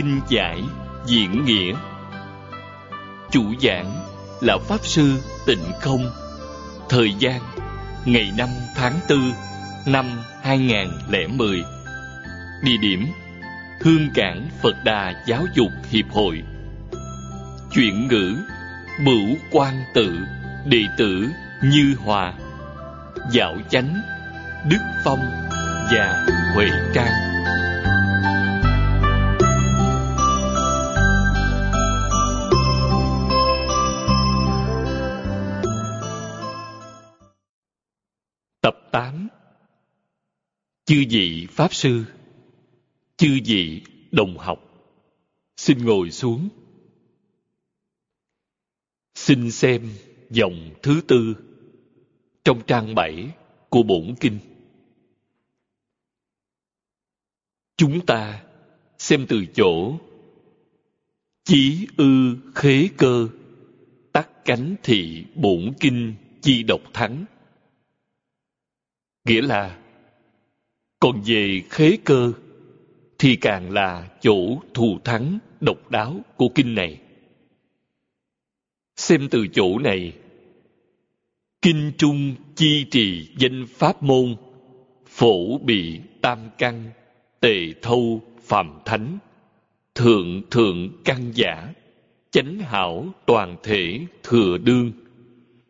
kinh giải, diễn nghĩa. Chủ giảng là Pháp Sư Tịnh Không. Thời gian ngày 5 tháng 4 năm 2010. Địa điểm Hương Cảng Phật Đà Giáo dục Hiệp hội. Chuyển ngữ Bửu Quan Tự Đệ tử Như Hòa Dạo Chánh Đức Phong và Huệ Trang Chư vị Pháp Sư, Chư vị Đồng học, Xin ngồi xuống Xin xem dòng thứ tư trong trang bảy của bổn kinh. Chúng ta xem từ chỗ chí ư khế cơ, tắc cánh thị bổn kinh chi độc thắng. Nghĩa là còn về khế cơ thì càng là chỗ thù thắng độc đáo của kinh này. Xem từ chỗ này, Kinh Trung chi trì danh pháp môn, phổ bị tam căn, tề thâu phàm thánh, thượng thượng căn giả, chánh hảo toàn thể thừa đương,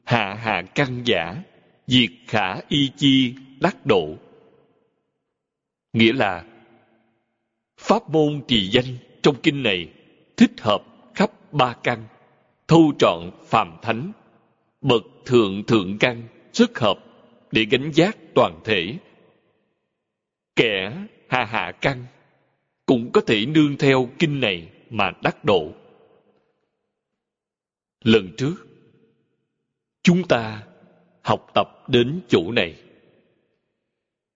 hạ hạ căn giả, diệt khả y chi đắc độ. Nghĩa là Pháp môn trì danh trong kinh này thích hợp khắp ba căn, thâu trọn phàm thánh, bậc thượng thượng căn xuất hợp để gánh giác toàn thể. Kẻ hạ hạ căn cũng có thể nương theo kinh này mà đắc độ. Lần trước, chúng ta học tập đến chỗ này.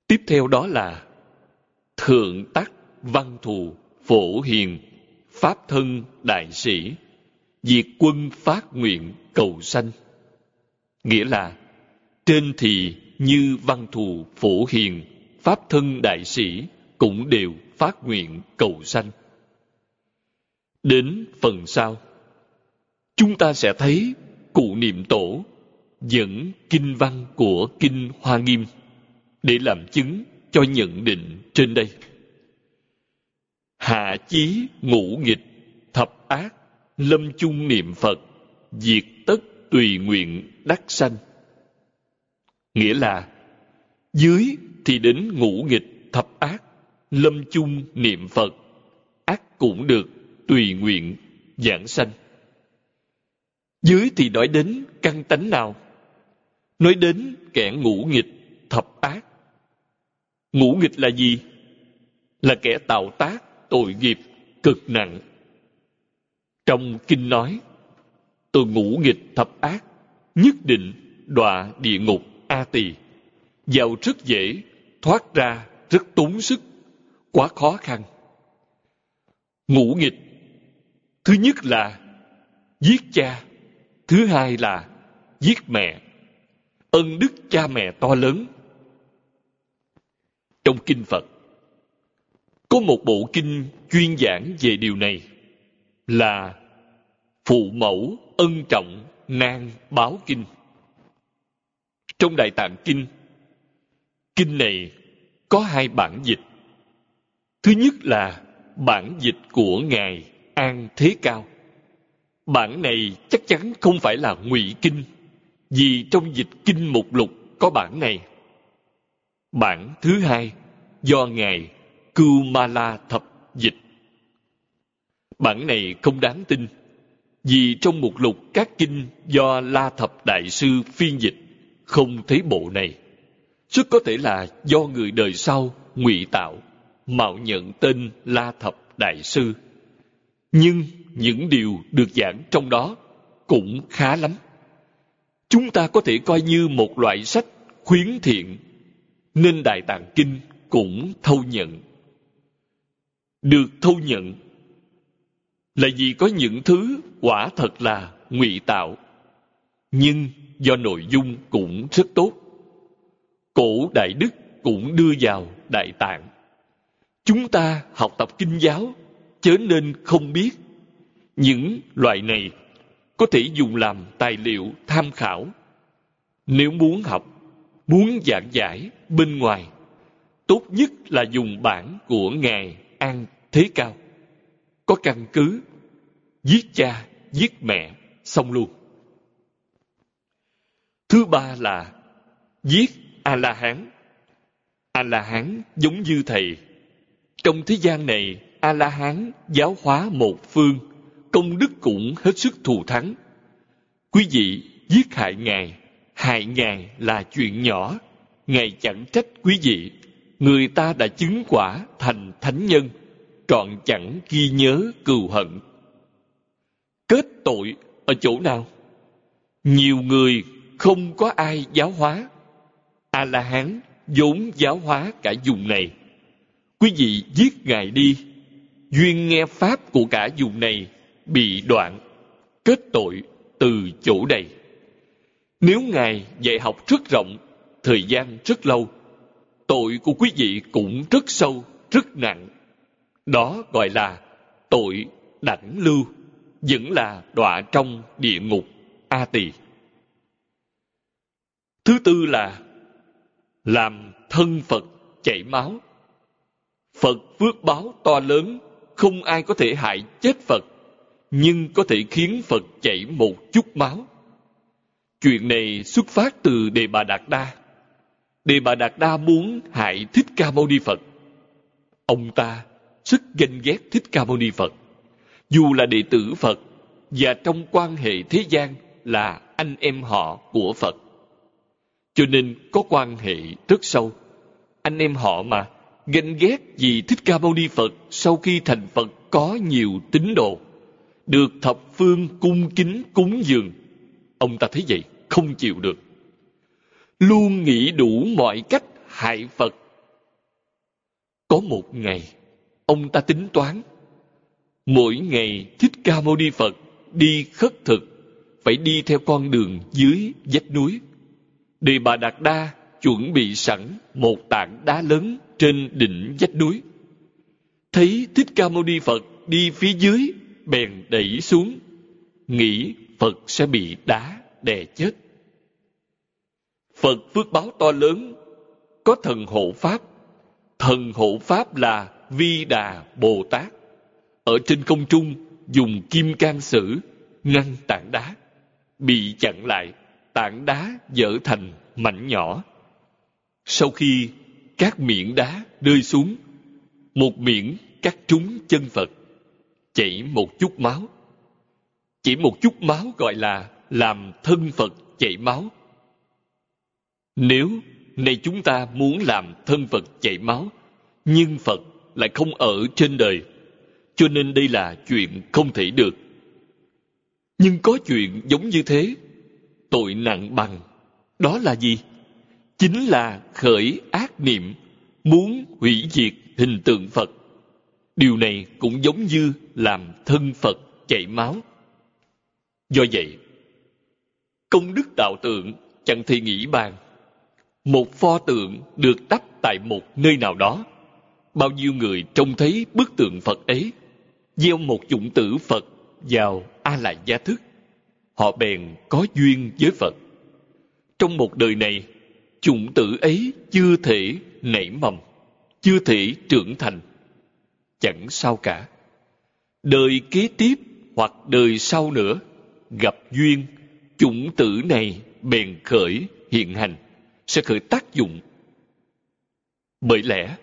Tiếp theo đó là Thượng tắc văn thù phổ hiền, pháp thân đại sĩ, diệt quân phát nguyện cầu sanh. Nghĩa là, trên thì như văn thù phổ hiền, pháp thân đại sĩ cũng đều phát nguyện cầu sanh. Đến phần sau, chúng ta sẽ thấy cụ niệm tổ dẫn kinh văn của kinh hoa nghiêm để làm chứng cho nhận định trên đây. Hạ chí ngũ nghịch, thập ác, lâm chung niệm phật, diệt tất tùy nguyện đắc sanh. Nghĩa là, dưới thì đến ngũ nghịch, thập ác, lâm chung niệm phật, ác cũng được tùy nguyện giảng sanh. Dưới thì nói đến căn tánh nào? Nói đến kẻ ngũ nghịch, thập ác ngũ nghịch là gì là kẻ tạo tác tội nghiệp cực nặng. Trong kinh nói, tôi ngũ nghịch thập ác, nhất định đọa địa ngục A tỳ. Giàu rất dễ, thoát ra rất tốn sức, quá khó khăn. Ngũ nghịch, thứ nhất là giết cha, thứ hai là giết mẹ. Ân đức cha mẹ to lớn. Trong kinh Phật, có một bộ kinh chuyên giảng về điều này là Phụ mẫu ân trọng nan báo kinh. Trong Đại Tạng Kinh, kinh này có hai bản dịch. Thứ nhất là bản dịch của Ngài An Thế Cao. Bản này chắc chắn không phải là ngụy kinh, vì trong dịch kinh mục lục có bản này. Bản thứ hai do Ngài Kumala Thập Dịch. Bản này không đáng tin, vì trong một lục các kinh do La Thập Đại Sư phiên dịch không thấy bộ này. Rất có thể là do người đời sau ngụy tạo, mạo nhận tên La Thập Đại Sư. Nhưng những điều được giảng trong đó cũng khá lắm. Chúng ta có thể coi như một loại sách khuyến thiện, nên Đại Tạng Kinh cũng thâu nhận được thu nhận là vì có những thứ quả thật là ngụy tạo nhưng do nội dung cũng rất tốt cổ đại đức cũng đưa vào đại tạng chúng ta học tập kinh giáo chớ nên không biết. Những loại này có thể dùng làm tài liệu tham khảo. Nếu muốn học, muốn giảng giải bên ngoài, tốt nhất là dùng bản của Ngài An Thế Cao. Có căn cứ, giết cha, giết mẹ, xong luôn. Thứ ba là giết A-la-hán. A-la-hán giống như thầy. Trong thế gian này, A-la-hán giáo hóa một phương, công đức cũng hết sức thù thắng. Quý vị giết hại Ngài, hại Ngài là chuyện nhỏ. Ngài chẳng trách quý vị. Người ta đã chứng quả thành thánh nhân, trọn chẳng ghi nhớ cừu hận. Kết tội ở chỗ nào? Nhiều người không có ai giáo hóa. A-la-hán vốn giáo hóa cả vùng này. Quý vị giết Ngài đi, duyên nghe Pháp của cả vùng này bị đoạn, kết tội từ chỗ này. Nếu Ngài dạy học rất rộng, thời gian rất lâu, tội của quý vị cũng rất sâu, rất nặng. Đó gọi là tội đảnh lưu, vẫn là đọa trong địa ngục A Tỳ. Thứ tư là làm thân Phật chảy máu. Phật phước báo to lớn, không ai có thể hại chết Phật, nhưng có thể khiến Phật chảy một chút máu. Chuyện này xuất phát từ Đề Bà Đạt Đa. Đề Bà Đạt Đa muốn hại Thích Ca Mâu Ni Phật. Ông ta rất ganh ghét Thích Ca Mâu Ni Phật. Dù là đệ tử Phật và trong quan hệ thế gian là anh em họ của Phật. Cho nên có quan hệ rất sâu. Anh em họ mà, ganh ghét vì Thích Ca Mâu Ni Phật sau khi thành Phật có nhiều tín đồ, được thập phương cung kính cúng dường. Ông ta thấy vậy, không chịu được. Luôn nghĩ đủ mọi cách hại Phật. Có một ngày, ông ta tính toán. Mỗi ngày Thích Ca Mâu Ni Phật đi khất thực, phải đi theo con đường dưới vách núi Đề Bà Đạt Đa chuẩn bị sẵn một tảng đá lớn trên đỉnh vách núi. Thấy Thích Ca Mâu Ni Phật đi phía dưới, bèn đẩy xuống, nghĩ Phật sẽ bị đá đè chết. Phật phước báo to lớn, có thần hộ Pháp. Thần hộ Pháp là Vi Đà Bồ Tát. Ở trên không trung dùng kim can sử ngăn tảng đá, bị chặn lại tảng đá dở thành mảnh nhỏ. Sau khi các miệng đá rơi xuống, một miệng cắt trúng chân Phật, chảy một chút máu. Chỉ một chút máu gọi là làm thân Phật chảy máu. Nếu nay chúng ta muốn làm thân Phật chảy máu, nhưng Phật lại không ở trên đời, cho nên đây là chuyện không thể được. Nhưng có chuyện giống như thế tội nặng bằng. Đó là gì? Chính là khởi ác niệm, muốn hủy diệt hình tượng Phật. Điều này cũng giống như làm thân Phật chảy máu. Do vậy, công đức đạo tượng chẳng thể nghĩ bàn. Một pho tượng được đắp tại một nơi nào đó. Bao nhiêu người trông thấy bức tượng Phật ấy, gieo một chủng tử Phật vào a la gia thức họ bèn có duyên với Phật. Trong một đời này, chủng tử ấy chưa thể nảy mầm, chưa thể trưởng thành. Chẳng sao cả. Đời kế tiếp hoặc đời sau nữa, gặp duyên, chủng tử này bèn khởi hiện hành, sẽ khởi tác dụng. Bởi lẽ,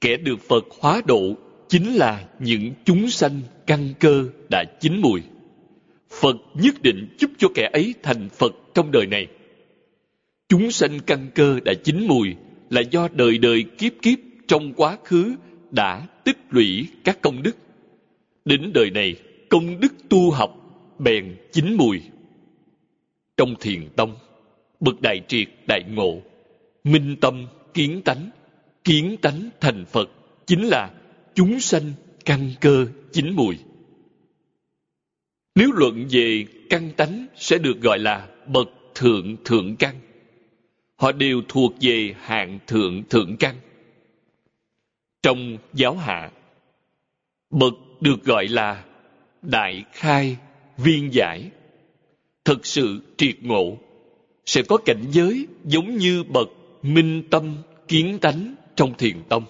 kẻ được Phật hóa độ chính là những chúng sanh căn cơ đã chín mùi. Phật nhất định giúp cho kẻ ấy thành Phật trong đời này. Chúng sanh căn cơ đã chín mùi là do đời đời kiếp kiếp trong quá khứ đã tích lũy các công đức. Đến đời này, công đức tu học bèn chín mùi. Trong thiền tông, bậc đại triệt đại ngộ, minh tâm kiến tánh, kiến tánh thành Phật chính là chúng sanh căn cơ chín mùi. Nếu luận về căn tánh sẽ được gọi là bậc thượng thượng căn. Họ đều thuộc về hạng thượng thượng căn. Trong giáo hạ, bậc được gọi là đại khai viên giải thực sự triệt ngộ sẽ có cảnh giới giống như bậc minh tâm kiến tánh trong thiền tông.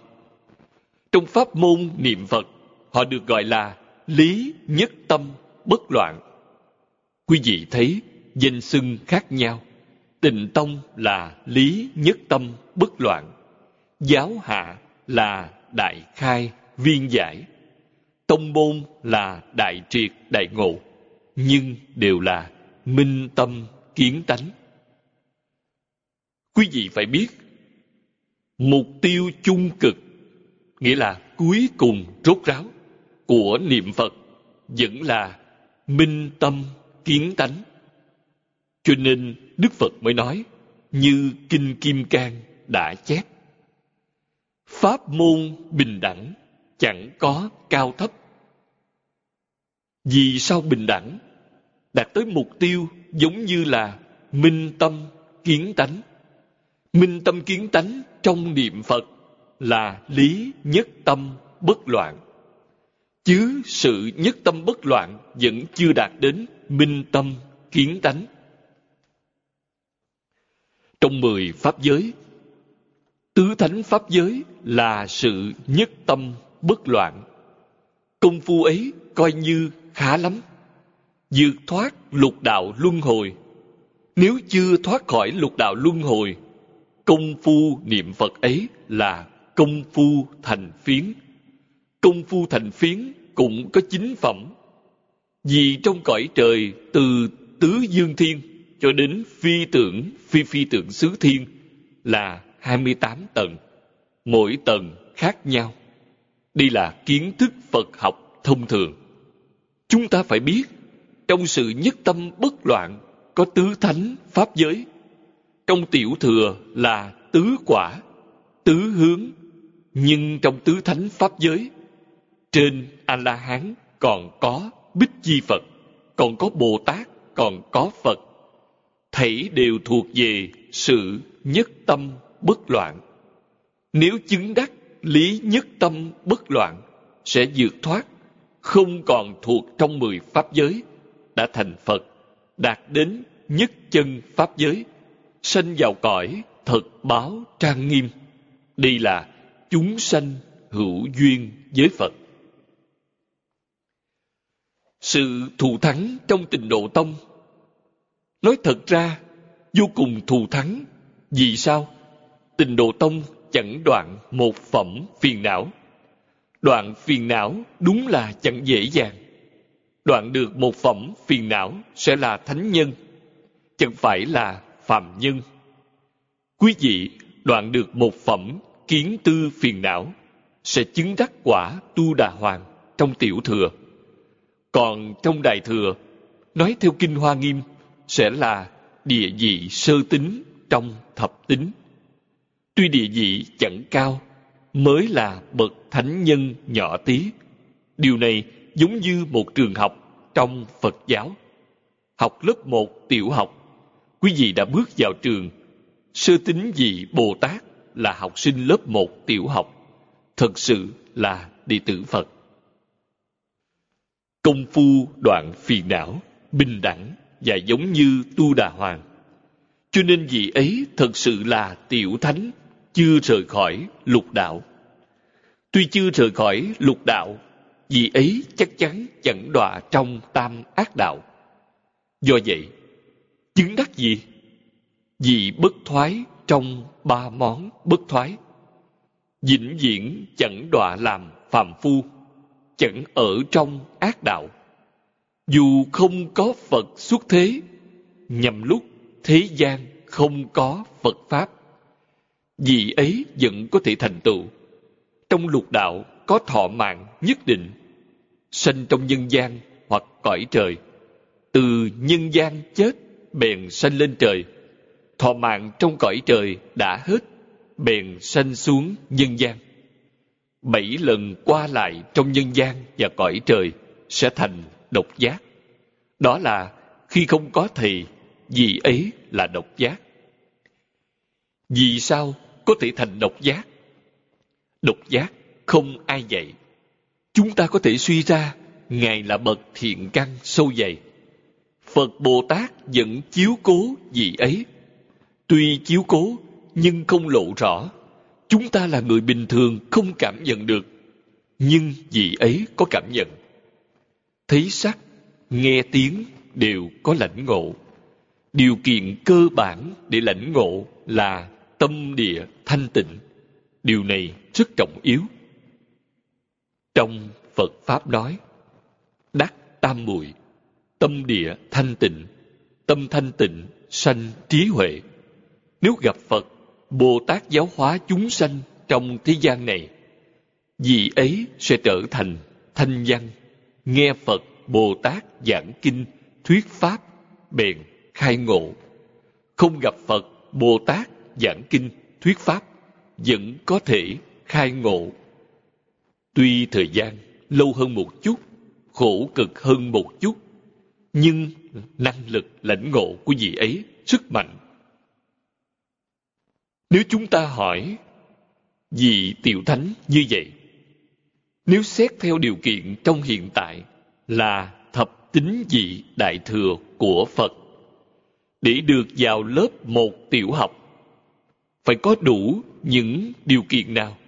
Trong pháp môn niệm phật, họ được gọi là lý nhất tâm bất loạn. Quý vị thấy danh xưng khác nhau. Tịnh tông là lý nhất tâm bất loạn. Giáo hạ là đại khai viên giải. Tông môn là đại triệt đại ngộ, nhưng đều là minh tâm kiến tánh quý vị phải biết, mục tiêu chung cực, nghĩa là cuối cùng rốt ráo của niệm phật vẫn là minh tâm kiến tánh. Cho nên đức phật mới nói, như kinh kim cang đã chép, pháp môn bình đẳng chẳng có cao thấp. Vì sao bình đẳng? Đạt tới mục tiêu giống như là minh tâm kiến tánh minh tâm kiến tánh trong niệm phật là lý nhất tâm bất loạn. Chứ sự nhất tâm bất loạn vẫn chưa đạt đến minh tâm kiến tánh. Trong mười pháp giới, tứ thánh pháp giới là sự nhất tâm bất loạn. Công phu ấy coi như khá lắm. Vượt thoát lục đạo luân hồi. Nếu chưa thoát khỏi lục đạo luân hồi công phu niệm phật ấy là công phu thành phiến. Công phu thành phiến cũng có chính phẩm. Vì trong cõi trời từ tứ dương thiên cho đến phi tưởng, phi phi tưởng xứ thiên là 28 tầng, mỗi tầng khác nhau. Đây là kiến thức phật học thông thường. Chúng ta phải biết, trong sự nhất tâm bất loạn có tứ thánh pháp giới trong tiểu thừa là tứ quả, tứ hướng, nhưng trong tứ thánh pháp giới, trên a la hán còn có bích chi phật, còn có bồ tát, còn có phật. Thảy đều thuộc về sự nhất tâm bất loạn. Nếu chứng đắc lý nhất tâm bất loạn, sẽ vượt thoát, không còn thuộc trong mười pháp giới, đã thành phật, đạt đến nhất chân pháp giới sanh vào cõi thật báo trang nghiêm. Đây là chúng sanh hữu duyên với phật. Sự thù thắng trong tình độ tông. Nói thật ra, vô cùng thù thắng. Vì sao? Tình độ tông chẳng đoạn một phẩm phiền não. Đoạn phiền não đúng là chẳng dễ dàng. Đoạn được một phẩm phiền não sẽ là thánh nhân, chẳng phải là phàm nhân. Quý vị, đoạn được một phẩm kiến tư phiền não, sẽ chứng đắc quả tu đà hoàng trong tiểu thừa. Còn trong đại thừa, nói theo kinh hoa nghiêm, sẽ là địa vị sơ tính trong thập tính. Tuy địa vị chẳng cao, mới là bậc thánh nhân nhỏ tí. Điều này giống như một trường học trong phật giáo. Học lớp một tiểu học quý vị đã bước vào trường. Sơ tính vị bồ tát là học sinh lớp một tiểu học. Thật sự là đệ tử phật. Công phu đoạn phiền não, bình đẳng và giống như tu đà hoàng. Cho nên vị ấy thật sự là tiểu thánh, chưa rời khỏi lục đạo. Tuy chưa rời khỏi lục đạo vị ấy chắc chắn chẳng đọa trong tam ác đạo. Do vậy chứng đắc gì? Vì bất thoái trong ba món bất thoái. Vĩnh viễn chẳng đọa làm phàm phu, chẳng ở trong ác đạo. Dù không có phật xuất thế, nhằm lúc thế gian không có phật pháp. Vì ấy vẫn có thể thành tựu. Trong lục đạo có thọ mạng nhất định, sanh trong nhân gian hoặc cõi trời. Từ nhân gian chết bèn sanh lên trời. Thọ mạng trong cõi trời đã hết, bèn sanh xuống nhân gian. Bảy lần qua lại trong nhân gian và cõi trời sẽ thành độc giác. Đó là khi không có thầy, vì ấy là độc giác. Vì sao có thể thành độc giác? Độc giác không ai dạy. Chúng ta có thể suy ra ngài là bậc thiện căn sâu dày phật bồ tát vẫn chiếu cố vị ấy. Tuy chiếu cố, nhưng không lộ rõ. Chúng ta là người bình thường, không cảm nhận được. Nhưng vị ấy có cảm nhận. Thấy sắc, nghe tiếng đều có lãnh ngộ. Điều kiện cơ bản để lãnh ngộ là tâm địa thanh tịnh. Điều này rất trọng yếu. Trong phật pháp nói, đắc tam muội tâm địa thanh tịnh, tâm thanh tịnh sanh trí huệ. Nếu gặp phật, bồ tát giáo hóa chúng sanh trong thế gian này, vị ấy sẽ trở thành thanh văn. Nghe phật, bồ tát giảng kinh, thuyết pháp, bèn khai ngộ. Không gặp phật, bồ tát giảng kinh, thuyết pháp, vẫn có thể khai ngộ. Tuy thời gian lâu hơn một chút, khổ cực hơn một chút nhưng năng lực lãnh ngộ của vị ấy rất mạnh. Nếu chúng ta hỏi vị tiểu thánh như vậy, nếu xét theo điều kiện trong hiện tại là thập tính vị đại thừa của phật, để được vào lớp một tiểu học, phải có đủ những điều kiện nào?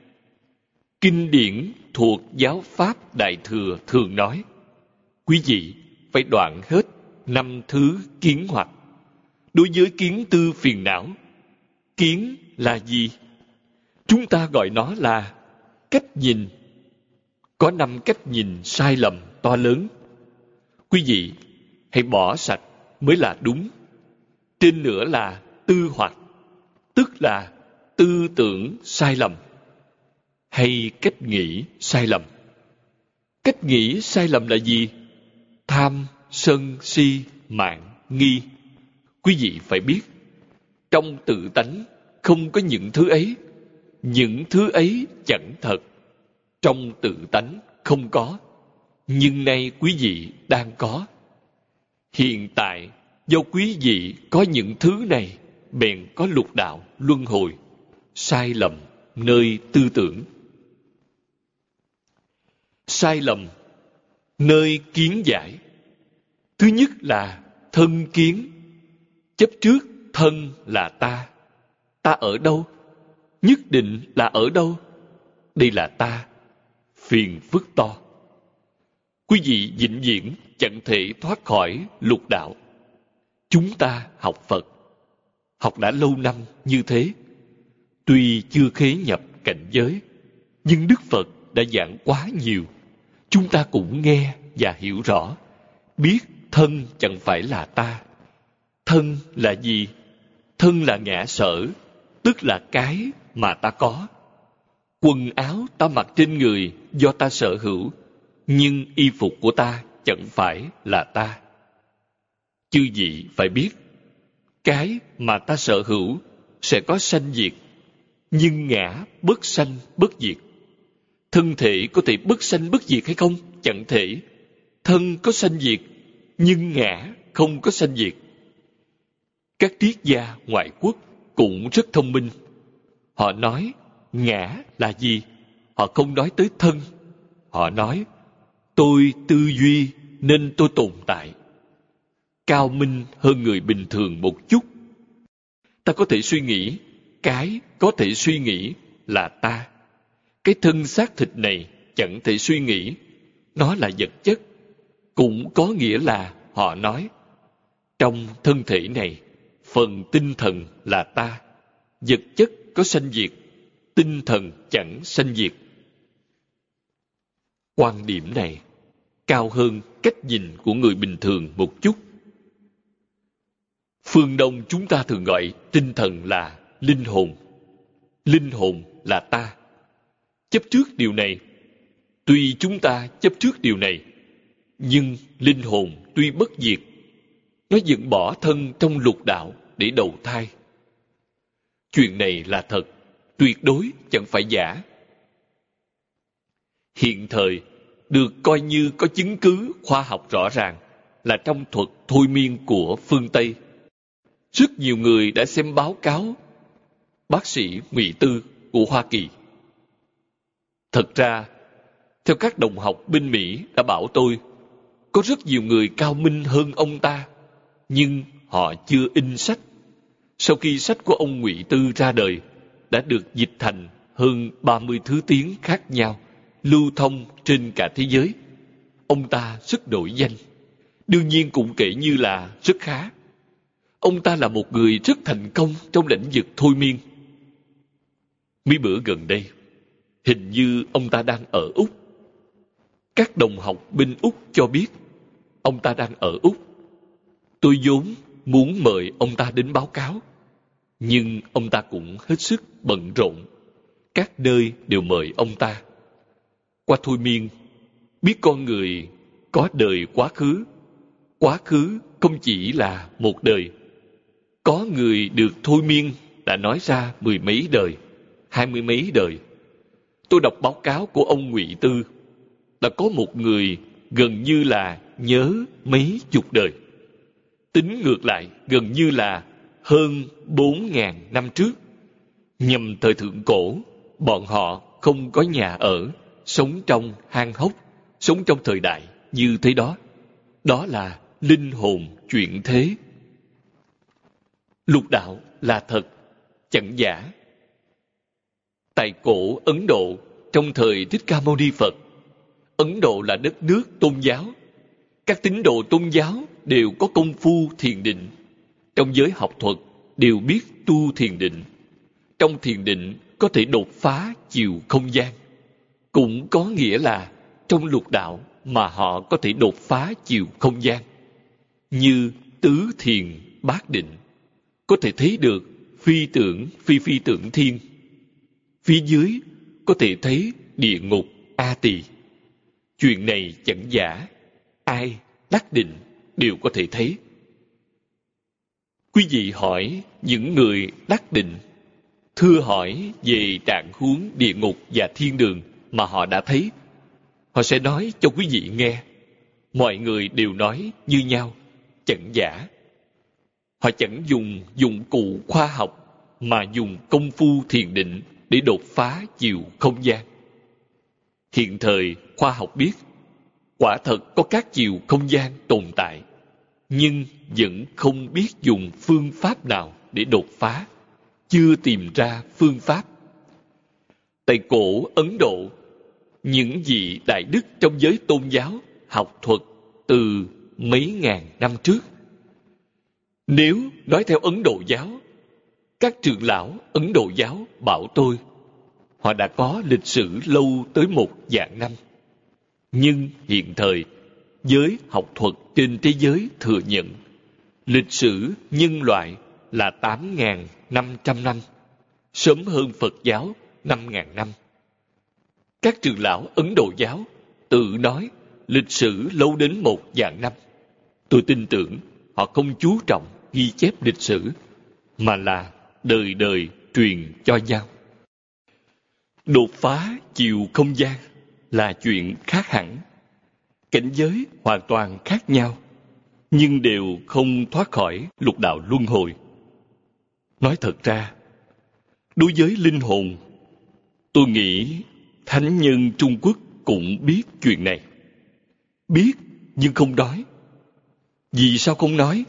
Kinh điển thuộc giáo pháp đại thừa thường nói, quý vị phải đoạn hết năm thứ kiến hoặc đối với kiến tư phiền não, kiến là gì? Chúng ta gọi nó là cách nhìn. Có năm cách nhìn sai lầm to lớn. Quý vị, hãy bỏ sạch mới là đúng. Trên nữa là tư hoặc tức là tư tưởng sai lầm hay cách nghĩ sai lầm. Cách nghĩ sai lầm là gì? Tham sân si mạng nghi. Quý vị phải biết, trong tự tánh không có những thứ ấy, những thứ ấy chẳng thật. Trong tự tánh không có, nhưng nay quý vị đang có. Hiện tại, do quý vị có những thứ này, bèn có lục đạo luân hồi, sai lầm nơi tư tưởng. Sai lầm nơi kiến giải. Thứ nhất là thân kiến. Chấp trước thân là ta. Ta ở đâu? Nhất định là ở đâu? Đây là ta. Phiền phức to. Quý vị vĩnh viễn chẳng thể thoát khỏi lục đạo. Chúng ta học phật. Học đã lâu năm như thế. Tuy chưa khế nhập cảnh giới, nhưng đức phật đã giảng quá nhiều chúng ta cũng nghe và hiểu rõ. Biết thân chẳng phải là ta. Thân là gì? Thân là ngã sở, tức là cái mà ta có. Quần áo ta mặc trên người do ta sở hữu, nhưng y phục của ta chẳng phải là ta. Chư vị phải biết, cái mà ta sở hữu sẽ có sanh diệt, nhưng ngã bất sanh bất diệt thân thể có thể bất sanh bất diệt hay không? Chẳng thể. Thân có sanh diệt, nhưng ngã không có sanh diệt. Các triết gia ngoại quốc cũng rất thông minh. Họ nói, ngã là gì? Họ không nói tới thân. Họ nói, tôi tư duy nên tôi tồn tại. Cao minh hơn người bình thường một chút. Ta có thể suy nghĩ, cái có thể suy nghĩ là ta cái thân xác thịt này chẳng thể suy nghĩ. Nó là vật chất. Cũng có nghĩa là, họ nói, trong thân thể này, phần tinh thần là ta. Vật chất có sanh diệt, tinh thần chẳng sanh diệt. Quan điểm này cao hơn cách nhìn của người bình thường một chút. Phương đông chúng ta thường gọi tinh thần là linh hồn linh hồn là ta chấp trước điều này. Tuy chúng ta chấp trước điều này, nhưng linh hồn tuy bất diệt, nó vẫn bỏ thân trong lục đạo để đầu thai. Chuyện này là thật, tuyệt đối chẳng phải giả. Hiện thời, được coi như có chứng cứ khoa học rõ ràng là trong thuật thôi miên của phương tây. Rất nhiều người đã xem báo cáo. Bác sĩ ngụy tư của hoa kỳ thật ra Theo các đồng học bên Mỹ đã bảo tôi, có rất nhiều người cao minh hơn ông ta, nhưng họ chưa in sách. Sau khi sách của ông Ngụy Tư ra đời, đã được dịch thành hơn 30 thứ tiếng khác nhau, lưu thông trên cả thế giới. Ông ta rất nổi danh, đương nhiên cũng kể như là rất khá. Ông ta là một người rất thành công trong lĩnh vực thôi miên. Mấy bữa gần đây, hình như ông ta đang ở Úc. Các đồng học bên Úc cho biết ông ta đang ở Úc. Tôi vốn muốn mời ông ta đến báo cáo, nhưng ông ta cũng hết sức bận rộn. Các nơi đều mời ông ta. Qua thôi miên, biết con người có đời quá khứ. Quá khứ không chỉ là một đời. Có người được thôi miên đã nói ra mười mấy đời, hai mươi mấy đời. Tôi đọc báo cáo của ông Ngụy Tư là có một người gần như là nhớ mấy chục đời. Tính ngược lại gần như là hơn bốn ngàn năm trước. Nhằm thời thượng cổ, bọn họ không có nhà ở, sống trong hang hốc, sống trong thời đại như thế đó. Đó là linh hồn chuyện thế. Lục đạo là thật, chẳng giả. Tại cổ Ấn Độ, trong thời Thích Ca Mâu Ni Phật, Ấn Độ là đất nước tôn giáo. Các tín đồ tôn giáo đều có công phu thiền định. Trong giới học thuật đều biết tu thiền định. Trong thiền định có thể đột phá chiều không gian. Cũng có nghĩa là trong lục đạo mà họ có thể đột phá chiều không gian. Như tứ thiền bát định, có thể thấy được phi tưởng phi phi tưởng thiên. Phía dưới có thể thấy địa ngục A tỳ. Chuyện này chẳng giả, ai đắc định đều có thể thấy. Quý vị hỏi những người đắc định, thưa hỏi về trạng huống địa ngục và thiên đường mà họ đã thấy. Họ sẽ nói cho quý vị nghe. Mọi người đều nói như nhau, chẳng giả. Họ chẳng dùng dụng cụ khoa học mà dùng công phu thiền định để đột phá chiều không gian. Hiện thời, khoa học biết, quả thật có các chiều không gian tồn tại, nhưng vẫn không biết dùng phương pháp nào để đột phá, chưa tìm ra phương pháp. Tại cổ Ấn Độ, những vị đại đức trong giới tôn giáo, học thuật từ mấy ngàn năm trước. Nếu nói theo Ấn Độ giáo, các trưởng lão Ấn Độ giáo bảo tôi họ đã có lịch sử lâu tới một vạn năm. Nhưng hiện thời, giới học thuật trên thế giới thừa nhận lịch sử nhân loại là 8.500 năm, sớm hơn Phật giáo 5.000 năm. Các trường lão Ấn Độ giáo tự nói lịch sử lâu đến một vạn năm. Tôi tin tưởng họ không chú trọng ghi chép lịch sử, mà là đời đời truyền cho nhau. Đột phá chiều không gian là chuyện khác hẳn. Cảnh giới hoàn toàn khác nhau, nhưng đều không thoát khỏi lục đạo luân hồi. Nói thật ra, đối với linh hồn, tôi nghĩ thánh nhân Trung Quốc cũng biết chuyện này. Biết nhưng không nói. Vì sao không nói?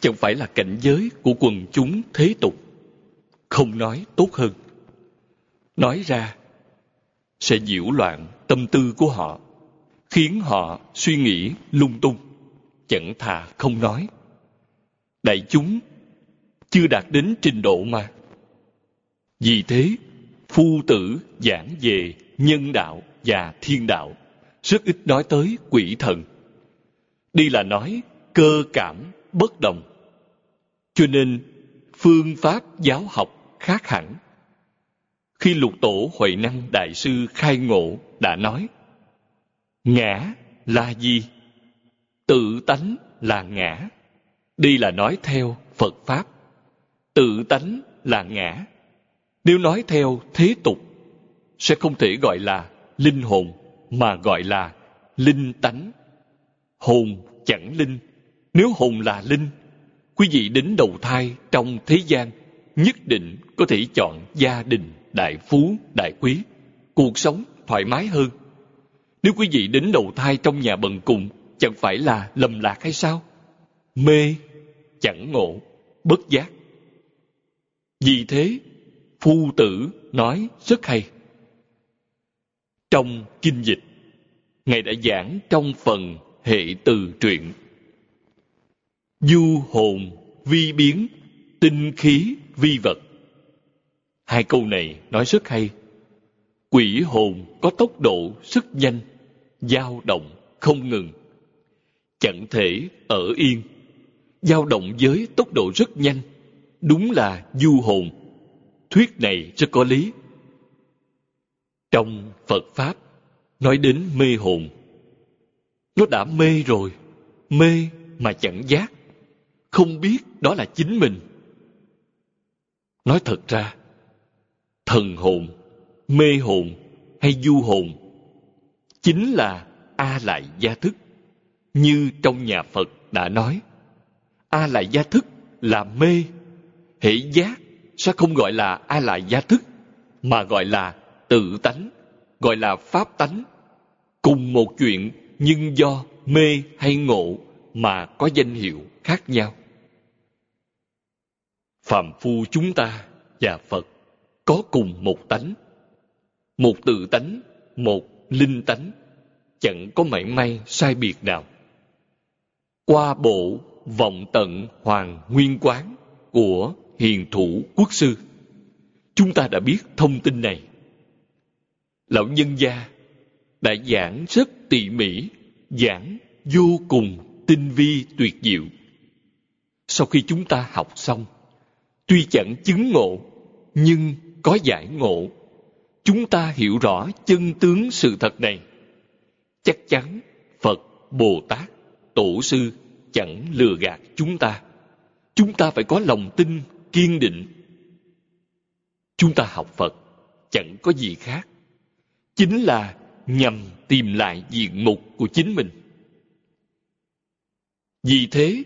Chẳng phải là cảnh giới của quần chúng thế tục. Không nói tốt hơn. Nói ra, sẽ nhiễu loạn tâm tư của họ, khiến họ suy nghĩ lung tung, chẳng thà không nói. Đại chúng chưa đạt đến trình độ mà. Vì thế, phu tử giảng về nhân đạo và thiên đạo, rất ít nói tới quỷ thần. Đi là nói cơ cảm bất đồng cho nên phương pháp giáo học khác hẳn khi lục tổ Huệ Năng Đại Sư khai ngộ đã nói Ngã là gì? Tự tánh là ngã. Đây là nói theo Phật Pháp. Tự tánh là ngã. Nếu nói theo thế tục, sẽ không thể gọi là linh hồn, mà gọi là linh tánh. Hồn chẳng linh. Nếu hồn là linh, quý vị đến đầu thai trong thế gian nhất định có thể chọn gia đình đại phú, đại quý, cuộc sống thoải mái hơn. Nếu quý vị đến đầu thai trong nhà bần cùng, chẳng phải là lầm lạc hay sao? Mê, chẳng ngộ, bất giác. Vì thế, phu tử nói rất hay. Trong kinh dịch, Ngài đã giảng trong phần hệ từ truyện. Du hồn vi biến, tinh khí vi vật. Hai câu này nói rất hay. Quỷ hồn có tốc độ rất nhanh, dao động không ngừng. Chẳng thể ở yên, dao động với tốc độ rất nhanh. Đúng là du hồn. Thuyết này rất có lý. Trong Phật Pháp, nói đến mê hồn. Nó đã mê rồi, mê mà chẳng giác, không biết đó là chính mình. Nói thật ra, thần hồn, mê hồn hay du hồn chính là A lại gia thức. Như trong nhà Phật đã nói, A lại gia thức là mê, hệ giác sẽ không gọi là A lại gia thức mà gọi là tự tánh, gọi là pháp tánh. Cùng một chuyện nhưng do mê hay ngộ mà có danh hiệu khác nhau. Phạm phu chúng ta và Phật có cùng một tánh. Một tự tánh, một linh tánh, chẳng có mảy may sai biệt nào. Qua bộ vọng tận hoàng nguyên quán của hiền thủ quốc sư, chúng ta đã biết thông tin này. Lão nhân gia đã giảng rất tỉ mỉ, giảng vô cùng tinh vi tuyệt diệu. Sau khi chúng ta học xong, tuy chẳng chứng ngộ, nhưng có giải ngộ. Chúng ta hiểu rõ chân tướng sự thật này. Chắc chắn Phật, Bồ Tát, Tổ sư chẳng lừa gạt chúng ta. Chúng ta phải có lòng tin, kiên định. Chúng ta học Phật chẳng có gì khác chính là nhằm tìm lại diện mục của chính mình. Vì thế,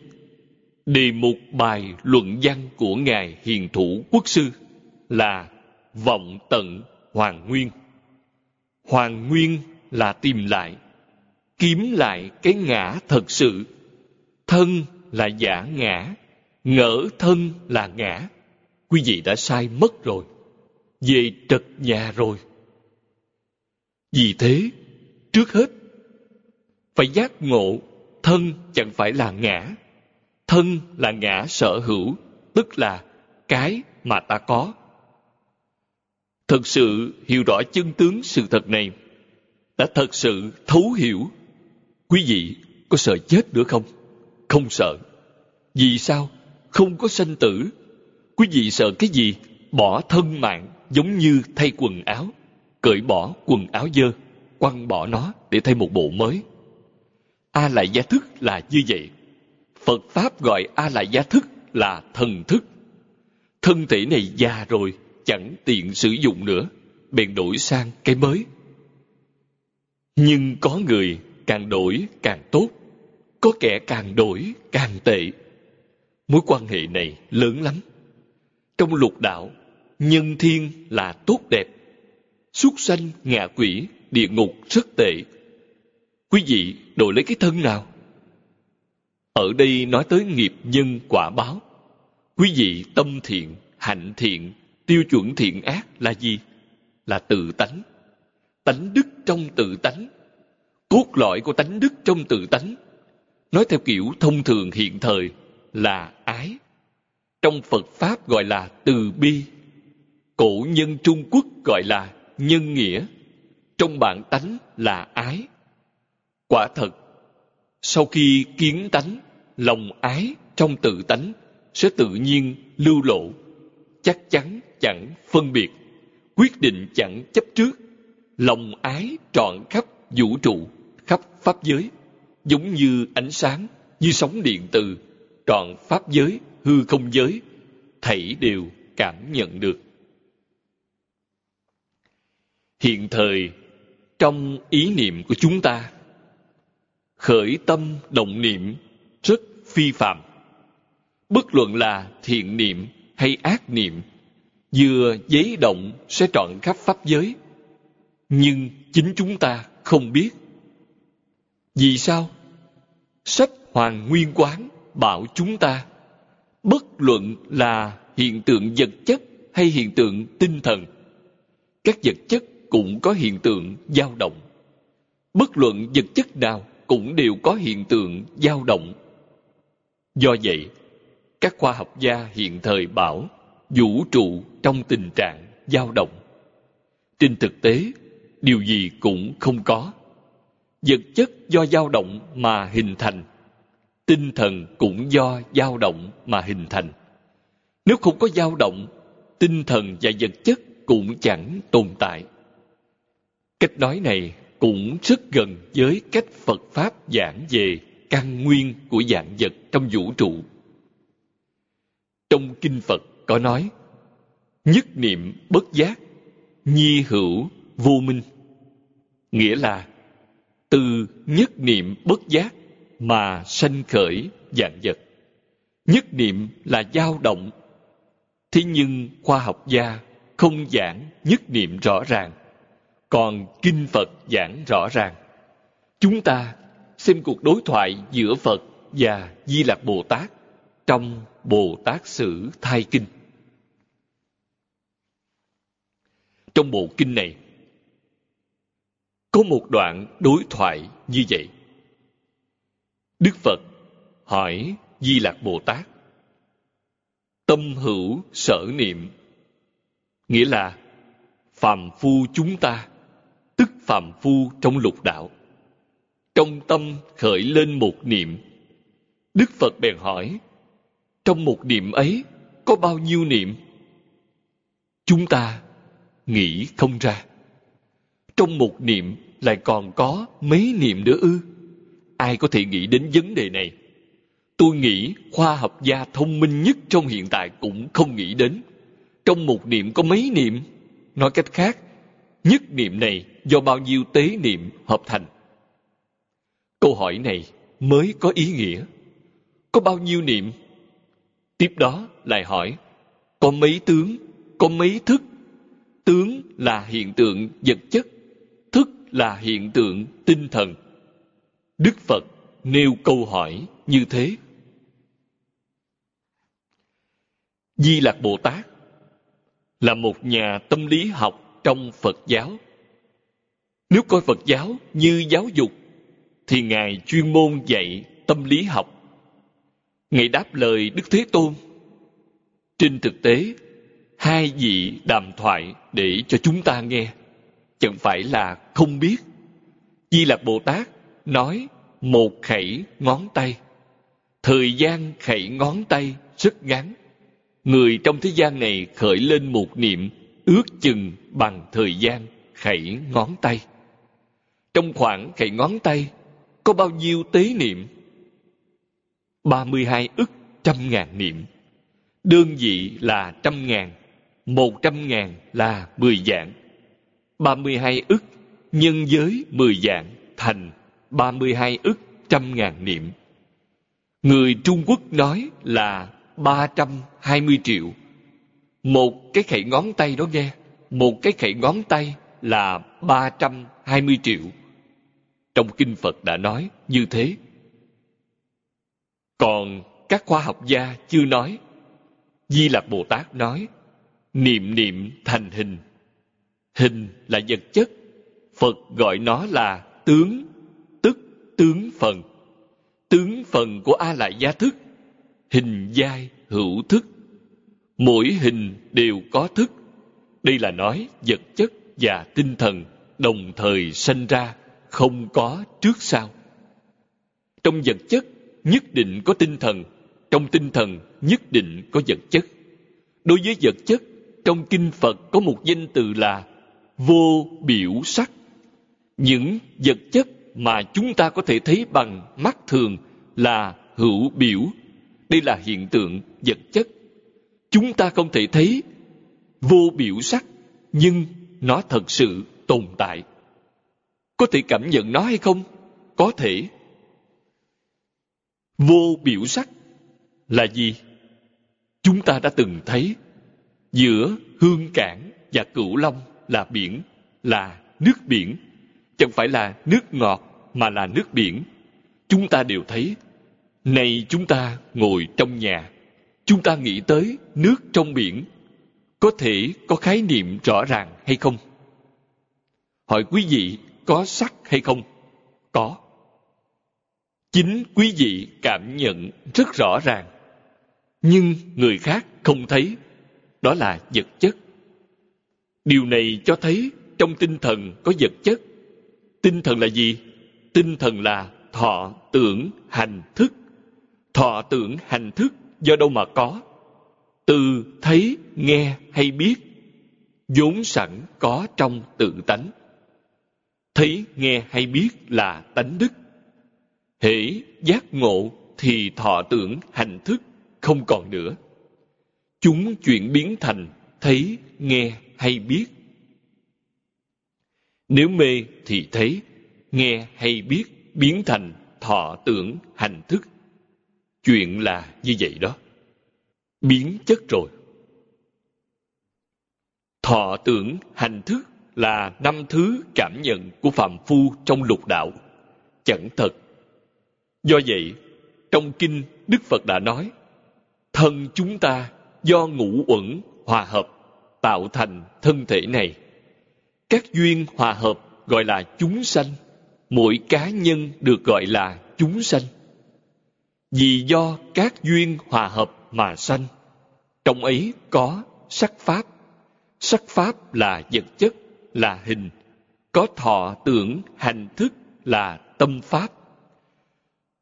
đề mục bài luận văn của Ngài Hiền Thủ Quốc Sư là Vọng Tận Hoàng Nguyên. Hoàng Nguyên là tìm lại, kiếm lại cái ngã thật sự. Thân là giả ngã, ngỡ thân là ngã. Quý vị đã sai mất rồi, về trật nhà rồi. Vì thế, trước hết, phải giác ngộ thân chẳng phải là ngã. Thân là ngã sở hữu, tức là cái mà ta có. Thật sự hiểu rõ chân tướng sự thật này, đã thật sự thấu hiểu. Quý vị có sợ chết nữa không? Không sợ. Vì sao? Không có sanh tử. Quý vị sợ cái gì? Bỏ thân mạng giống như thay quần áo cởi bỏ quần áo dơ, quăng bỏ nó để thay một bộ mới. A lại gia thức là như vậy. Phật Pháp gọi A lại gia thức là thần thức. Thân thể này già rồi, chẳng tiện sử dụng nữa, bèn đổi sang cái mới. Nhưng có người càng đổi càng tốt, có kẻ càng đổi càng tệ. Mối quan hệ này lớn lắm. Trong lục đạo, nhân thiên là tốt đẹp, súc sanh, ngạ quỷ, địa ngục rất tệ. Quý vị đổi lấy cái thân nào? Ở đây nói tới nghiệp nhân quả báo. Quý vị tâm thiện, hạnh thiện, tiêu chuẩn thiện ác là gì? Là tự tánh. Tánh đức trong tự tánh. Cốt lõi của tánh đức trong tự tánh. Nói theo kiểu thông thường hiện thời là ái. Trong Phật Pháp gọi là từ bi. Cổ nhân Trung Quốc gọi là nhân nghĩa trong bản tánh là ái quả thật, sau khi kiến tánh, lòng ái trong tự tánh sẽ tự nhiên lưu lộ, chắc chắn chẳng phân biệt, quyết định chẳng chấp trước. Lòng ái trọn khắp vũ trụ, khắp pháp giới, giống như ánh sáng, như sóng điện từ trọn pháp giới, hư không giới, thảy đều cảm nhận được. Hiện thời, trong ý niệm của chúng ta khởi tâm động niệm rất phi phạm. Bất luận là thiện niệm hay ác niệm, vừa giấy động sẽ trọn khắp pháp giới. Nhưng chính chúng ta không biết. Vì sao? Sách Hoàng Nguyên Quán bảo chúng ta, bất luận là hiện tượng vật chất hay hiện tượng tinh thần, các vật chất cũng có hiện tượng dao động. Bất luận vật chất nào cũng đều có hiện tượng dao động. Do vậy, các khoa học gia hiện thời bảo vũ trụ trong tình trạng dao động. Trên thực tế, điều gì cũng không có. Vật chất do dao động mà hình thành, tinh thần cũng do dao động mà hình thành. Nếu không có dao động, tinh thần và vật chất cũng chẳng tồn tại. Cách nói này cũng rất gần với cách phật pháp giảng về căn nguyên của dạng vật trong vũ trụ. Trong kinh phật có nói, nhất niệm bất giác, nhi hữu vô minh. Nghĩa là, từ nhất niệm bất giác mà sanh khởi dạng vật. Nhất niệm là dao động. Thế nhưng khoa học gia không giảng nhất niệm rõ ràng còn kinh phật giảng rõ ràng. Chúng ta xem cuộc đối thoại giữa phật và di Lặc bồ tát trong bồ tát sử thai kinh. Trong bộ kinh này, có một đoạn đối thoại như vậy. Đức phật hỏi di Lặc bồ tát, tâm hữu sở niệm, nghĩa là phàm phu chúng ta phàm phu trong lục đạo. Trong tâm khởi lên một niệm. Đức phật bèn hỏi, trong một niệm ấy có bao nhiêu niệm? Chúng ta nghĩ không ra. Trong một niệm lại còn có mấy niệm nữa ư? Ai có thể nghĩ đến vấn đề này? Tôi nghĩ khoa học gia thông minh nhất trong hiện tại cũng không nghĩ đến. Trong một niệm có mấy niệm? Nói cách khác, nhất niệm này do bao nhiêu tế niệm hợp thành. Câu hỏi này mới có ý nghĩa. Có bao nhiêu niệm? Tiếp đó lại hỏi, có mấy tướng, có mấy thức? Tướng là hiện tượng vật chất, thức là hiện tượng tinh thần. Đức phật nêu câu hỏi như thế. Di lạc bồ tát là một nhà tâm lý học trong phật giáo nếu coi phật giáo như giáo dục, thì ngài chuyên môn dạy tâm lý học. Ngài đáp lời đức thế tôn. Trên thực tế, hai vị đàm thoại để cho chúng ta nghe, chẳng phải là không biết. Di lạc bồ tát nói, một khẩy ngón tay. Thời gian khẩy ngón tay rất ngắn. Người trong thế gian này khởi lên một niệm ước chừng bằng thời gian khẩy ngón tay trong khoảng khẩy ngón tay, có bao nhiêu tế niệm? 32 ức trăm ngàn niệm. Đơn vị là trăm ngàn, một trăm ngàn là mười dạng. Ba mươi hai ức nhân giới mười dạng thành ba mươi hai ức trăm ngàn niệm. Người trung quốc nói là ba trăm hai mươi triệu. Một cái khẩy ngón tay đó nghe, một cái khẩy ngón tay là ba trăm hai mươi triệu trong kinh phật đã nói như thế. Còn các khoa học gia chưa nói. Di lạc bồ tát nói, niệm niệm thành hình. Hình là vật chất. Phật gọi nó là tướng, tức tướng phần. Tướng phần của a lại gia thức, hình giai hữu thức. Mỗi hình đều có thức. Đây là nói vật chất và tinh thần đồng thời sanh ra không có trước sau. Trong vật chất, nhất định có tinh thần, trong tinh thần, nhất định có vật chất. Đối với vật chất, trong kinh phật có một danh từ là vô biểu sắc. Những vật chất mà chúng ta có thể thấy bằng mắt thường là hữu biểu. Đây là hiện tượng vật chất. Chúng ta không thể thấy vô biểu sắc, nhưng nó thật sự tồn tại có thể cảm nhận nó hay không có thể vô biểu sắc là gì chúng ta đã từng thấy giữa hương cảng và cửu long là biển là nước biển chẳng phải là nước ngọt mà là nước biển. Chúng ta đều thấy. Này chúng ta ngồi trong nhà, chúng ta nghĩ tới nước trong biển. Có thể có khái niệm rõ ràng hay không? Hỏi quý vị có sắc hay không? Có. Chính quý vị cảm nhận rất rõ ràng. Nhưng người khác không thấy. Đó là vật chất. Điều này cho thấy trong tinh thần có vật chất. Tinh thần là gì? Tinh thần là thọ, tưởng, hành, thức. Thọ, tưởng, hành, thức do đâu mà có? Từ thấy, nghe hay biết, vốn sẵn có trong tự tánh. Thấy, nghe hay biết là tánh đức. Hễ giác ngộ thì thọ tưởng hành thức không còn nữa. Chúng chuyển biến thành thấy, nghe hay biết. Nếu mê thì thấy, nghe hay biết biến thành thọ tưởng hành thức. Chuyện là như vậy đó. Biến chất rồi. Thọ tưởng hành thức là năm thứ cảm nhận của phạm phu trong lục đạo. Chẳng thật. Do vậy, trong kinh Đức Phật đã nói, thân chúng ta do ngũ uẩn hòa hợp tạo thành thân thể này. Các duyên hòa hợp gọi là chúng sanh, mỗi cá nhân được gọi là chúng sanh. Vì do các duyên hòa hợp mà sanh, trong ấy có sắc pháp. Sắc pháp là vật chất, là hình, có thọ tưởng hành thức là tâm pháp.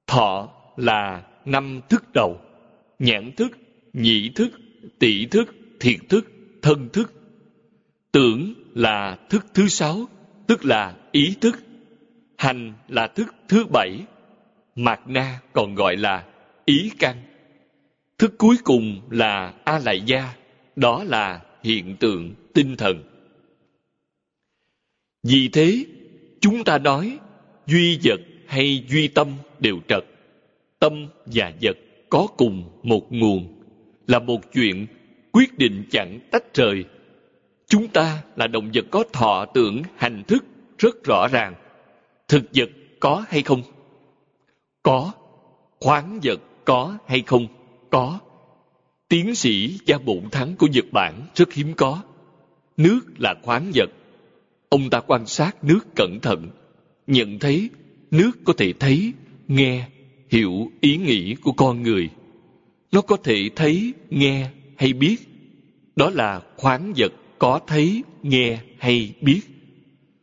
Thọ là năm thức đầu, nhãn thức, nhị thức, tỷ thức, thiệt thức, thân thức. Tưởng là thức thứ sáu, tức là ý thức. Hành là thức thứ bảy. Mạt na còn gọi là ý căn. Thức cuối cùng là a lại gia, đó là hiện tượng tinh thần. Vì thế, chúng ta nói duy vật hay duy tâm đều trật. Tâm và vật có cùng một nguồn, là một chuyện quyết định chẳng tách rời. Chúng ta là động vật có thọ tưởng hành thức rất rõ ràng. Thực vật có hay không? Có. Khoáng vật có hay không? Có. Tiến sĩ gia bụng thắng của Nhật Bản rất hiếm có. Nước là khoáng vật. Ông ta quan sát nước cẩn thận, nhận thấy nước có thể thấy, nghe, hiểu ý nghĩ của con người. Nó có thể thấy, nghe hay biết. Đó là khoáng vật có thấy, nghe hay biết.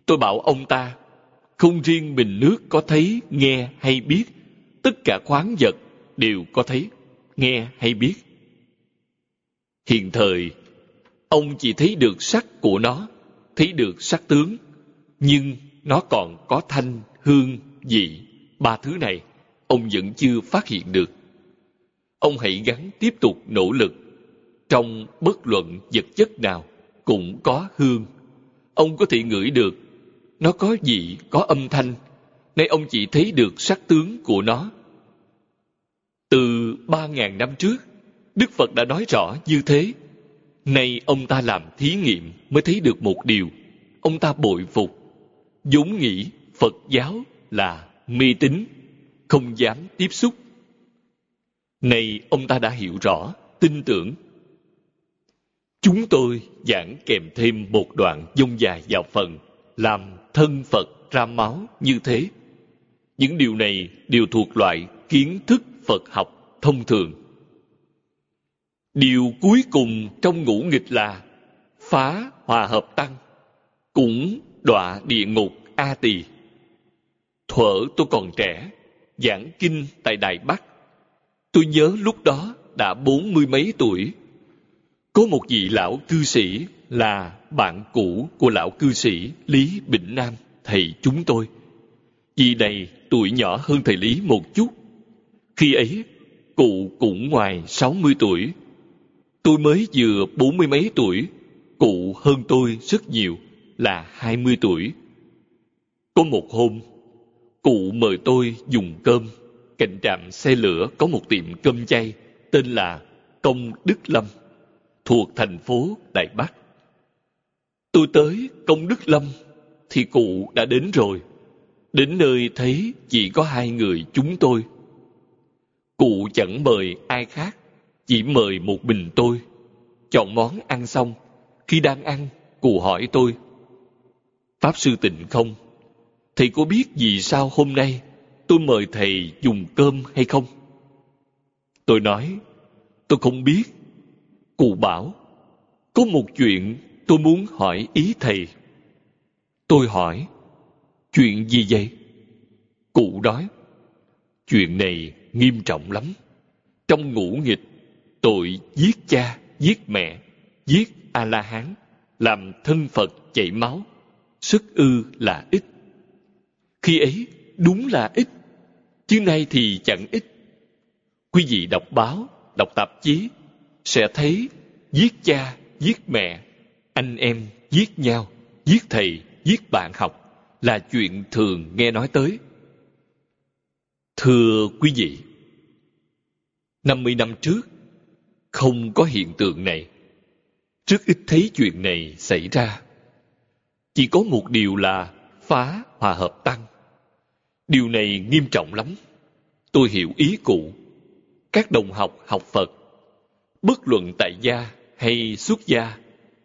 Tôi bảo ông ta, không riêng mình nước có thấy, nghe hay biết, tất cả khoáng vật đều có thấy, nghe hay biết. Hiện thời, ông chỉ thấy được sắc của nó, thấy được sắc tướng, nhưng nó còn có thanh, hương, vị, ba thứ này, ông vẫn chưa phát hiện được. Ông hãy gắng tiếp tục nỗ lực. Trong bất luận vật chất nào cũng có hương. Ông có thể ngửi được. Nó có vị, có âm thanh. Nay ông chỉ thấy được sắc tướng của nó. Từ ba ngàn năm trước, Đức Phật đã nói rõ như thế. Nay ông ta làm thí nghiệm mới thấy được một điều. Ông ta bội phục. vốn nghĩ Phật giáo là mê tín, không dám tiếp xúc. Này ông ta đã hiểu rõ, tin tưởng. Chúng tôi giảng kèm thêm một đoạn dông dài vào phần, làm thân Phật ra máu như thế. Những điều này đều thuộc loại kiến thức Phật học thông thường. Điều cuối cùng trong ngũ nghịch là phá hòa hợp tăng, cũng đọa địa ngục A Tỳ. Thuở tôi còn trẻ, giảng kinh tại Đài Bắc. Tôi nhớ lúc đó đã bốn mươi mấy tuổi. Có một vị lão cư sĩ là bạn cũ của lão cư sĩ Lý Bỉnh Nam, thầy chúng tôi. Vị này tuổi nhỏ hơn thầy Lý một chút. Khi ấy, cụ cũng ngoài sáu mươi tuổi. Tôi mới vừa bốn mươi mấy tuổi, cụ hơn tôi rất nhiều, là hai mươi tuổi. Có một hôm, cụ mời tôi dùng cơm. Cạnh trạm xe lửa có một tiệm cơm chay tên là Công Đức Lâm, thuộc thành phố Đại Bắc. Tôi tới Công Đức Lâm thì cụ đã đến rồi. Đến nơi thấy chỉ có hai người chúng tôi. Cụ chẳng mời ai khác, chỉ mời một mình tôi. Chọn món ăn xong, khi đang ăn, cụ hỏi tôi. Pháp sư tịnh không? Thầy có biết vì sao hôm nay tôi mời thầy dùng cơm hay không? Tôi nói, tôi không biết. Cụ bảo, có một chuyện tôi muốn hỏi ý thầy. Tôi hỏi, chuyện gì vậy? Cụ nói, chuyện này nghiêm trọng lắm. Trong ngũ nghịch, tội giết cha, giết mẹ, giết A-la-hán, làm thân Phật chảy máu, xuất ư là ít. Khi ấy, đúng là ít, chứ nay thì chẳng ít. Quý vị đọc báo, đọc tạp chí, sẽ thấy giết cha, giết mẹ, anh em giết nhau, giết thầy, giết bạn học là chuyện thường nghe nói tới. Thưa quý vị, 50 năm trước, không có hiện tượng này. Rất ít thấy chuyện này xảy ra. Chỉ có một điều là phá hòa hợp tăng. Điều này nghiêm trọng lắm. Tôi hiểu ý cụ. Các đồng học học Phật, bất luận tại gia hay xuất gia,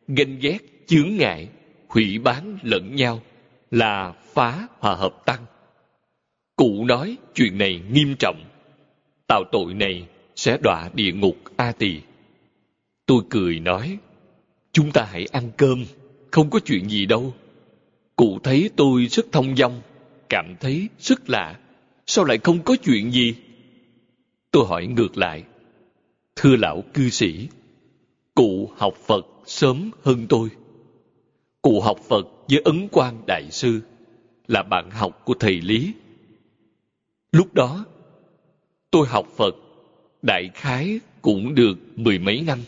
ganh ghét, chướng ngại, hủy bán lẫn nhau là phá hòa hợp tăng. Cụ nói chuyện này nghiêm trọng. Tạo tội này sẽ đọa địa ngục A Tỳ. Tôi cười nói, chúng ta hãy ăn cơm, không có chuyện gì đâu. Cụ thấy tôi rất thông dong, cảm thấy rất lạ. Sao lại không có chuyện gì? Tôi hỏi ngược lại, thưa lão cư sĩ, cụ học Phật sớm hơn tôi. Cụ học Phật với Ấn Quang Đại Sư là bạn học của thầy Lý. Lúc đó, tôi học Phật đại khái cũng được mười mấy năm.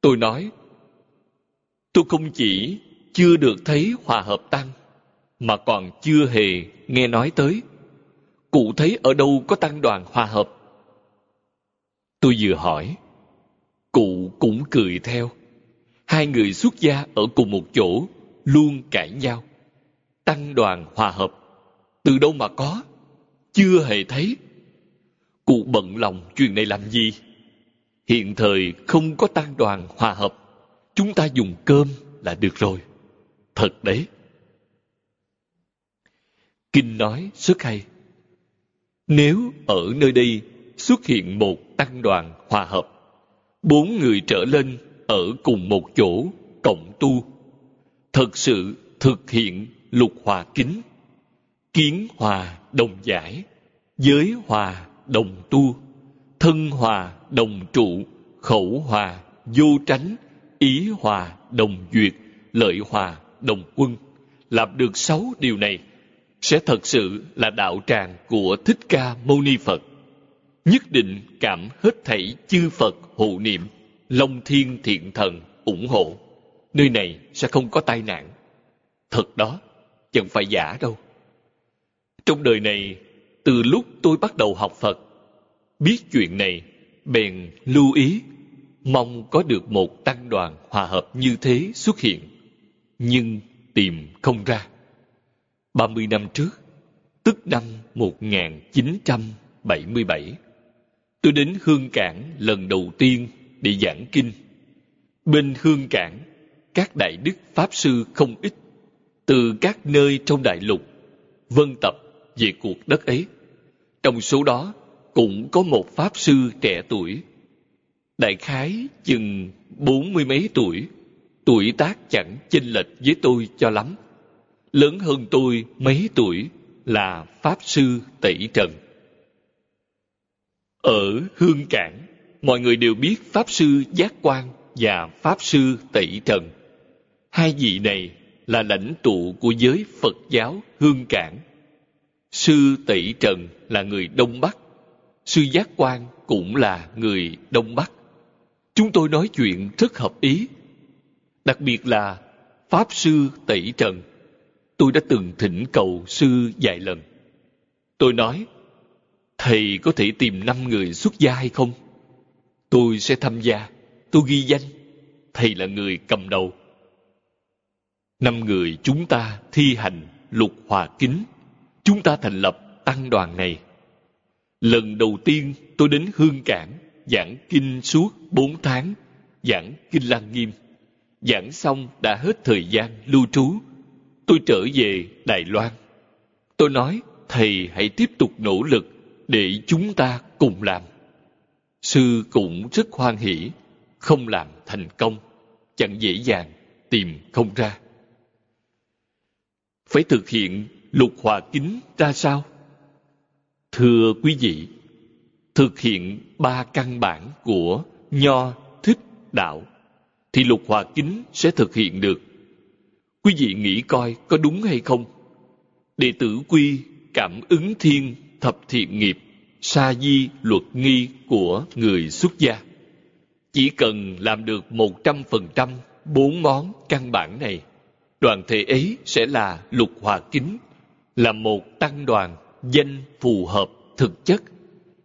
Tôi nói, tôi không chỉ chưa được thấy hòa hợp tăng, mà còn chưa hề nghe nói tới. Cụ thấy ở đâu có tăng đoàn hòa hợp? Tôi vừa hỏi, cụ cũng cười theo. Hai người xuất gia ở cùng một chỗ, luôn cãi nhau. Tăng đoàn hòa hợp, từ đâu mà có? Chưa hề thấy. Cụ bận lòng chuyện này làm gì? Hiện thời không có tan đoàn hòa hợp. Chúng ta dùng cơm là được rồi. Thật đấy. Kinh nói rất hay. Nếu ở nơi đây xuất hiện một tăng đoàn hòa hợp, bốn người trở lên ở cùng một chỗ cộng tu, thật sự thực hiện lục hòa kính, kiến hòa đồng giải, giới hòa đồng tu, thân hòa đồng trụ, khẩu hòa vô tránh, ý hòa đồng duyệt, lợi hòa đồng quân. Làm được sáu điều này sẽ thật sự là đạo tràng của Thích Ca Mâu Ni Phật. Nhất định cảm hết thảy chư Phật hộ niệm, Long Thiên Thiện Thần ủng hộ. Nơi này sẽ không có tai nạn. Thật đó, chẳng phải giả đâu. Trong đời này, từ lúc tôi bắt đầu học Phật, biết chuyện này, bèn lưu ý, mong có được một tăng đoàn hòa hợp như thế xuất hiện, nhưng tìm không ra. 30 năm trước, tức năm 1977, tôi đến Hương Cảng lần đầu tiên để giảng kinh. Bên Hương Cảng, các đại đức Pháp Sư không ít, từ các nơi trong đại lục, vân tập về cuộc đất ấy. Trong số đó, cũng có một Pháp Sư trẻ tuổi. Đại khái chừng bốn mươi mấy tuổi, tuổi tác chẳng chênh lệch với tôi cho lắm. Lớn hơn tôi mấy tuổi là Pháp Sư Tẩy Trần. Ở Hương Cảng, mọi người đều biết Pháp Sư Giác Quan và Pháp Sư Tẩy Trần. Hai vị này là lãnh tụ của giới Phật giáo Hương Cảng. Sư Tỷ Trần là người Đông Bắc, Sư Giác Quan cũng là người Đông Bắc. Chúng tôi nói chuyện rất hợp ý. Đặc biệt là Pháp Sư Tỷ Trần. Tôi đã từng thỉnh cầu Sư vài lần. Tôi nói, Thầy có thể tìm năm người xuất gia hay không? Tôi sẽ tham gia. Tôi ghi danh. Thầy là người cầm đầu. Năm người chúng ta thi hành lục hòa kính chúng ta thành lập tăng đoàn này. Lần đầu tiên tôi đến Hương Cảng giảng kinh suốt bốn tháng, giảng kinh Lăng Nghiêm. Giảng xong đã hết thời gian lưu trú. Tôi trở về Đài Loan. Tôi nói, thầy hãy tiếp tục nỗ lực để chúng ta cùng làm. Sư cũng rất hoan hỷ, không làm thành công, chẳng dễ dàng, tìm không ra. Phải thực hiện lục hòa kính ra sao? Thưa quý vị, thực hiện ba căn bản của nho thích đạo thì lục hòa kính sẽ thực hiện được. Quý vị nghĩ coi có đúng hay không? Đệ tử quy cảm ứng thiên thập thiện nghiệp sa di luật nghi của người xuất gia. Chỉ cần làm được một trăm phần trăm bốn món căn bản này, đoàn thể ấy sẽ là lục hòa kính, là một tăng đoàn danh phù hợp thực chất.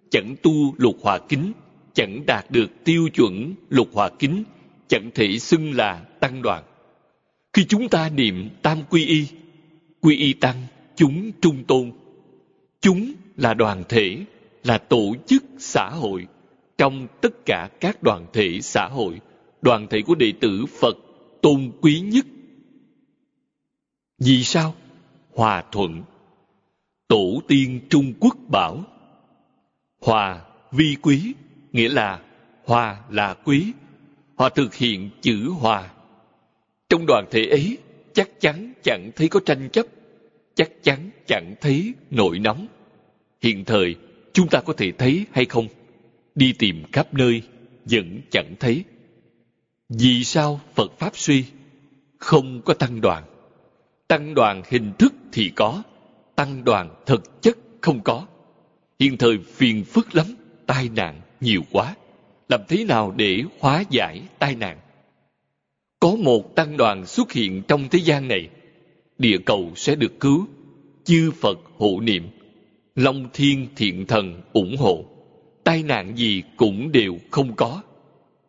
Chẳng tu lục hòa kính, chẳng đạt được tiêu chuẩn lục hòa kính, chẳng thể xưng là tăng đoàn. Khi chúng ta niệm tam quy y, quy y tăng, chúng trung tôn. Chúng là đoàn thể, là tổ chức xã hội. Trong tất cả các đoàn thể xã hội, đoàn thể của đệ tử Phật tôn quý nhất. Vì sao? Hòa thuận. Tổ tiên Trung Quốc bảo Hòa vi quý, nghĩa là hòa là quý. Họ thực hiện chữ hòa. Trong đoàn thể ấy, chắc chắn chẳng thấy có tranh chấp, chắc chắn chẳng thấy nổi nóng. Hiện thời, chúng ta có thể thấy hay không? Đi tìm khắp nơi, vẫn chẳng thấy. Vì sao Phật Pháp suy? Không có tăng đoàn. Tăng đoàn hình thức thì có, tăng đoàn thực chất không có. Hiện thời phiền phức lắm, tai nạn nhiều quá. Làm thế nào để hóa giải tai nạn? Có một tăng đoàn xuất hiện trong thế gian này, địa cầu sẽ được cứu, chư Phật hộ niệm, Long Thiên Thiện Thần ủng hộ, tai nạn gì cũng đều không có.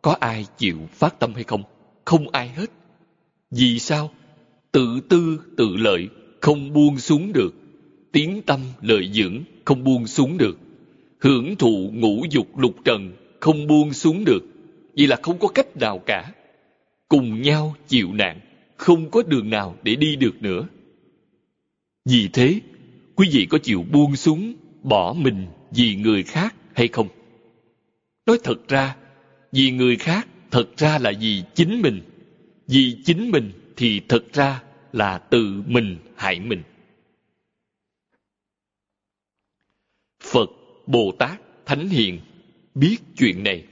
Có ai chịu phát tâm hay không? Không ai hết. Vì sao? Tự tư tự lợi không buông xuống được. Tiếng tâm lợi dưỡng không buông xuống được. Hưởng thụ ngũ dục lục trần không buông xuống được. Vì là không có cách nào cả. Cùng nhau chịu nạn, không có đường nào để đi được nữa. Vì thế, quý vị có chịu buông xuống, bỏ mình vì người khác hay không? Nói thật ra, vì người khác thật ra là vì chính mình. Vì chính mình thì thật ra là tự mình hại mình. Phật, Bồ Tát, Thánh Hiền biết chuyện này.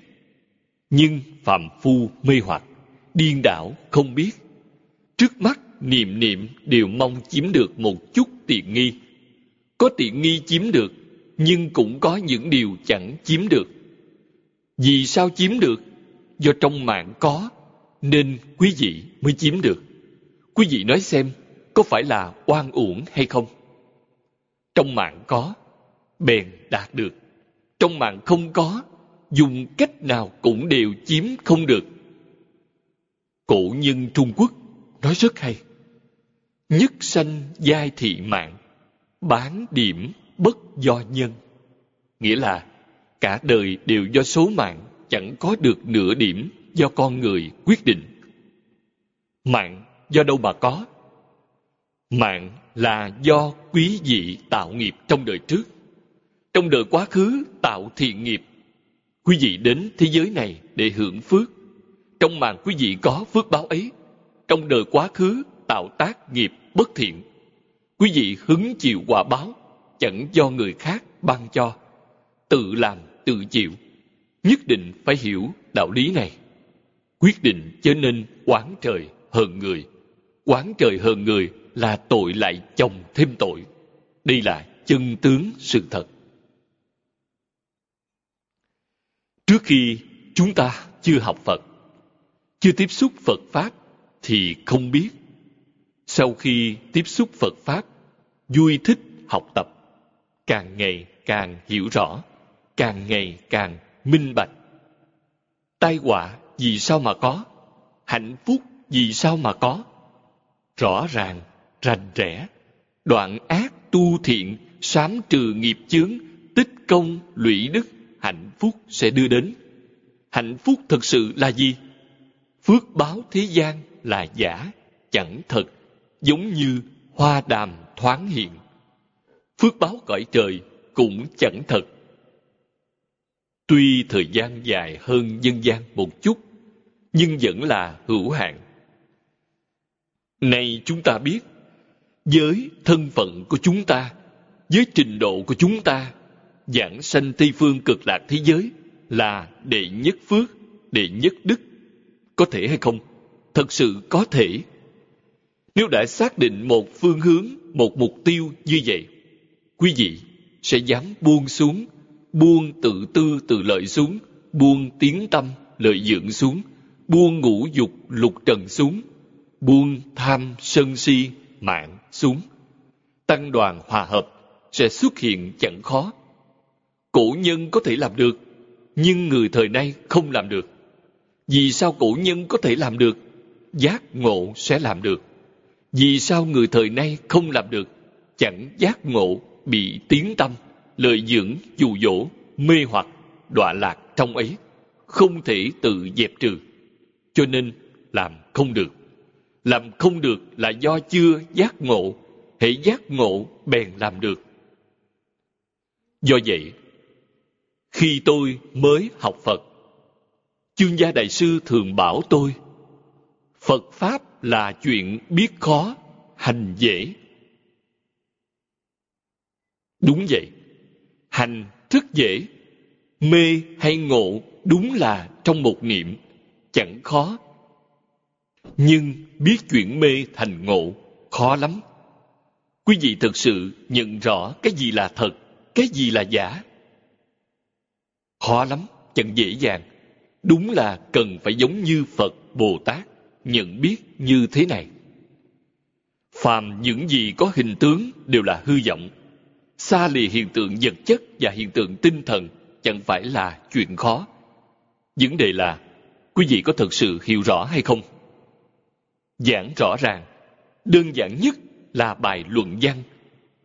Nhưng phạm phu mê hoặc, điên đảo không biết. Trước mắt niệm niệm đều mong chiếm được một chút tiện nghi. Có tiện nghi chiếm được, nhưng cũng có những điều chẳng chiếm được. Vì sao chiếm được? Do trong mạng có, nên quý vị mới chiếm được. Quý vị nói xem, có phải là oan uổng hay không? Trong mạng có, bèn đạt được. Trong mạng không có, dùng cách nào cũng đều chiếm không được. Cổ nhân Trung Quốc nói rất hay. Nhất sanh giai thị mạng, bán điểm bất do nhân. Nghĩa là cả đời đều do số mạng, chẳng có được nửa điểm do con người quyết định. Mạng do đâu mà có? Mạng là do quý vị tạo nghiệp trong đời trước. Trong đời quá khứ tạo thiện nghiệp. Quý vị đến thế giới này để hưởng phước. Trong mạng quý vị có phước báo ấy. Trong đời quá khứ tạo tác nghiệp bất thiện. Quý vị hứng chịu quả báo, chẳng do người khác ban cho. Tự làm, tự chịu. Nhất định phải hiểu đạo lý này. Quyết định chớ nên oán trời hờn người. Quán trời hơn người là tội lại chồng thêm tội. Đây là chân tướng sự thật. Trước khi chúng ta chưa học Phật, chưa tiếp xúc Phật Pháp thì không biết. Sau khi tiếp xúc Phật Pháp, vui thích học tập, càng ngày càng hiểu rõ, càng ngày càng minh bạch. Tai họa vì sao mà có? Hạnh phúc vì sao mà có? Rõ ràng, rành rẽ, đoạn ác tu thiện, sám trừ nghiệp chướng, tích công, lũy đức, hạnh phúc sẽ đưa đến. Hạnh phúc thật sự là gì? Phước báo thế gian là giả, chẳng thật, giống như hoa đàm thoáng hiện. Phước báo cõi trời cũng chẳng thật. Tuy thời gian dài hơn dân gian một chút, nhưng vẫn là hữu hạn. Nay chúng ta biết, với thân phận của chúng ta, với trình độ của chúng ta, giảng sanh Tây Phương cực lạc thế giới là đệ nhất phước, đệ nhất đức. Có thể hay không? Thật sự có thể. Nếu đã xác định một phương hướng, một mục tiêu như vậy, quý vị sẽ dám buông xuống, buông tự tư tự lợi xuống, buông tiếng tâm lợi dưỡng xuống, buông ngũ dục lục trần xuống, buông tham sân si mạng xuống. Tăng đoàn hòa hợp sẽ xuất hiện chẳng khó. Cổ nhân có thể làm được, nhưng người thời nay không làm được. Vì sao cổ nhân có thể làm được? Giác ngộ sẽ làm được. Vì sao người thời nay không làm được? Chẳng giác ngộ bị tiếng tâm, lợi dưỡng, dụ dỗ, mê hoặc, đọa lạc trong ấy, không thể tự dẹp trừ. Cho nên làm không được. Làm không được là do chưa giác ngộ, hệ giác ngộ bèn làm được. Do vậy, khi tôi mới học Phật, chương gia đại sư thường bảo tôi, Phật Pháp là chuyện biết khó, hành dễ. Đúng vậy, hành thức dễ, mê hay ngộ đúng là trong một niệm, chẳng khó. Nhưng biết chuyển mê thành ngộ, khó lắm. Quý vị thực sự nhận rõ cái gì là thật, cái gì là giả. Khó lắm, chẳng dễ dàng. Đúng là cần phải giống như Phật, Bồ Tát, nhận biết như thế này. Phàm những gì có hình tướng đều là hư vọng. Xa lìa hiện tượng vật chất và hiện tượng tinh thần chẳng phải là chuyện khó. Vấn đề là, quý vị có thật sự hiểu rõ hay không? Giảng rõ ràng, đơn giản nhất là bài luận văn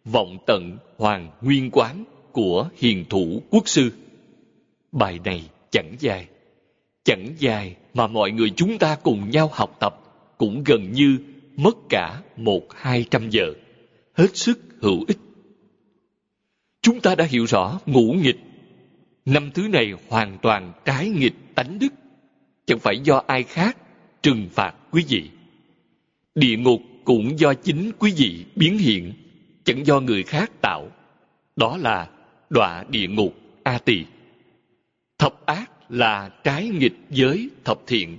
Vọng tận Hoàng Nguyên Quán của Hiền Thủ Quốc Sư. Bài này chẳng dài. Chẳng dài mà mọi người chúng ta cùng nhau học tập cũng gần như mất cả một hai trăm giờ. Hết sức hữu ích. Chúng ta đã hiểu rõ ngũ nghịch. Năm thứ này hoàn toàn trái nghịch tánh đức. Chẳng phải do ai khác trừng phạt quý vị. Địa ngục cũng do chính quý vị biến hiện, chẳng do người khác tạo. Đó là đọa địa ngục A Tỳ. Thập ác là trái nghịch giới thập thiện,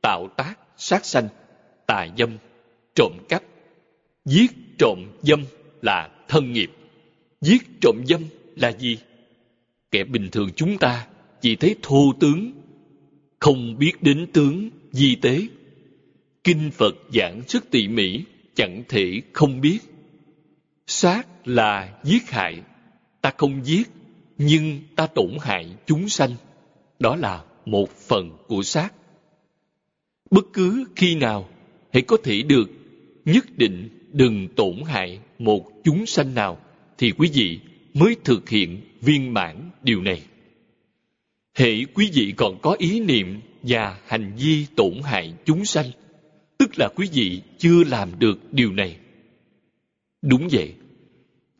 tạo tác, sát sanh, tà dâm, trộm cắp. Giết trộm dâm là thân nghiệp. Giết trộm dâm là gì? Kẻ bình thường chúng ta chỉ thấy thô tướng, không biết đến tướng di tế. Kinh Phật giảng rất tỉ mỉ, chẳng thể không biết. Sát là giết hại, ta không giết, nhưng ta tổn hại chúng sanh. Đó là một phần của sát. Bất cứ khi nào, hãy có thể được, nhất định đừng tổn hại một chúng sanh nào, thì quý vị mới thực hiện viên mãn điều này. Hệ quý vị còn có ý niệm và hành vi tổn hại chúng sanh, tức là quý vị chưa làm được điều này. Đúng vậy,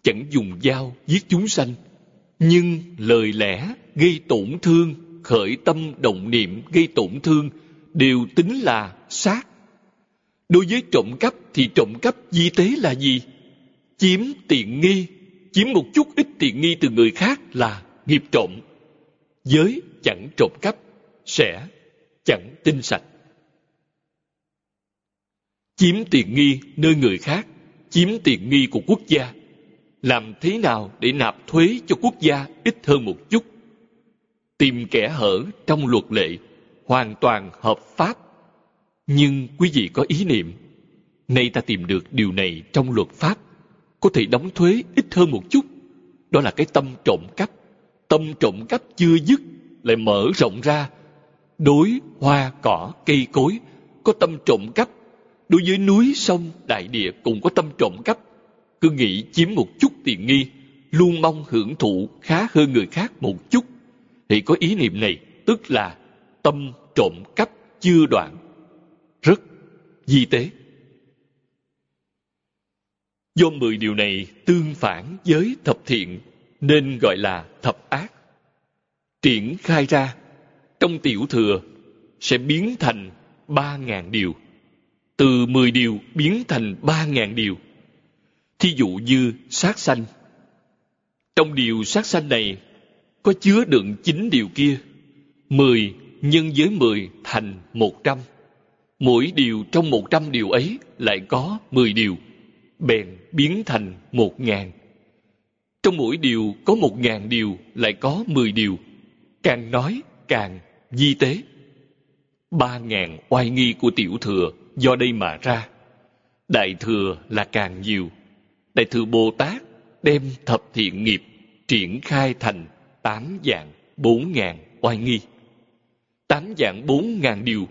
chẳng dùng dao giết chúng sanh, nhưng lời lẽ gây tổn thương, khởi tâm động niệm gây tổn thương đều tính là sát. Đối với trộm cắp thì trộm cắp di tế là gì? Chiếm tiện nghi, chiếm một chút ít tiện nghi từ người khác là nghiệp trộm. Giới chẳng trộm cắp, sẽ chẳng tinh sạch. Chiếm tiện nghi nơi người khác, chiếm tiện nghi của quốc gia. Làm thế nào để nạp thuế cho quốc gia ít hơn một chút? Tìm kẻ hở trong luật lệ, hoàn toàn hợp pháp. Nhưng quý vị có ý niệm, nay ta tìm được điều này trong luật pháp, có thể đóng thuế ít hơn một chút. Đó là cái tâm trộm cắp. Tâm trộm cắp chưa dứt, lại mở rộng ra. Đối hoa cỏ cây cối, có tâm trộm cắp đối với núi sông đại địa cũng có tâm trộm cắp cứ nghĩ chiếm một chút tiện nghi, luôn mong hưởng thụ khá hơn người khác một chút, thì có ý niệm này tức là tâm trộm cắp chưa đoạn, rất di tế. Do mười điều này tương phản với thập thiện nên gọi là thập ác. Triển khai ra, trong tiểu thừa sẽ biến thành ba ngàn điều. Từ mười điều biến thành ba ngàn điều. Thí dụ như sát sanh. Trong điều sát sanh này, có chứa đựng chín điều kia. Mười nhân với mười thành một trăm. Mỗi điều trong một trăm điều ấy lại có mười điều. Bèn biến thành một ngàn. Trong mỗi điều có một ngàn điều lại có mười điều. Càng nói càng di tế. Ba ngàn oai nghi của tiểu thừa do đây mà ra. Đại thừa là càng nhiều. Đại thừa Bồ Tát đem thập thiện nghiệp triển khai thành tám dạng bốn ngàn oai nghi. Tám dạng bốn ngàn điều.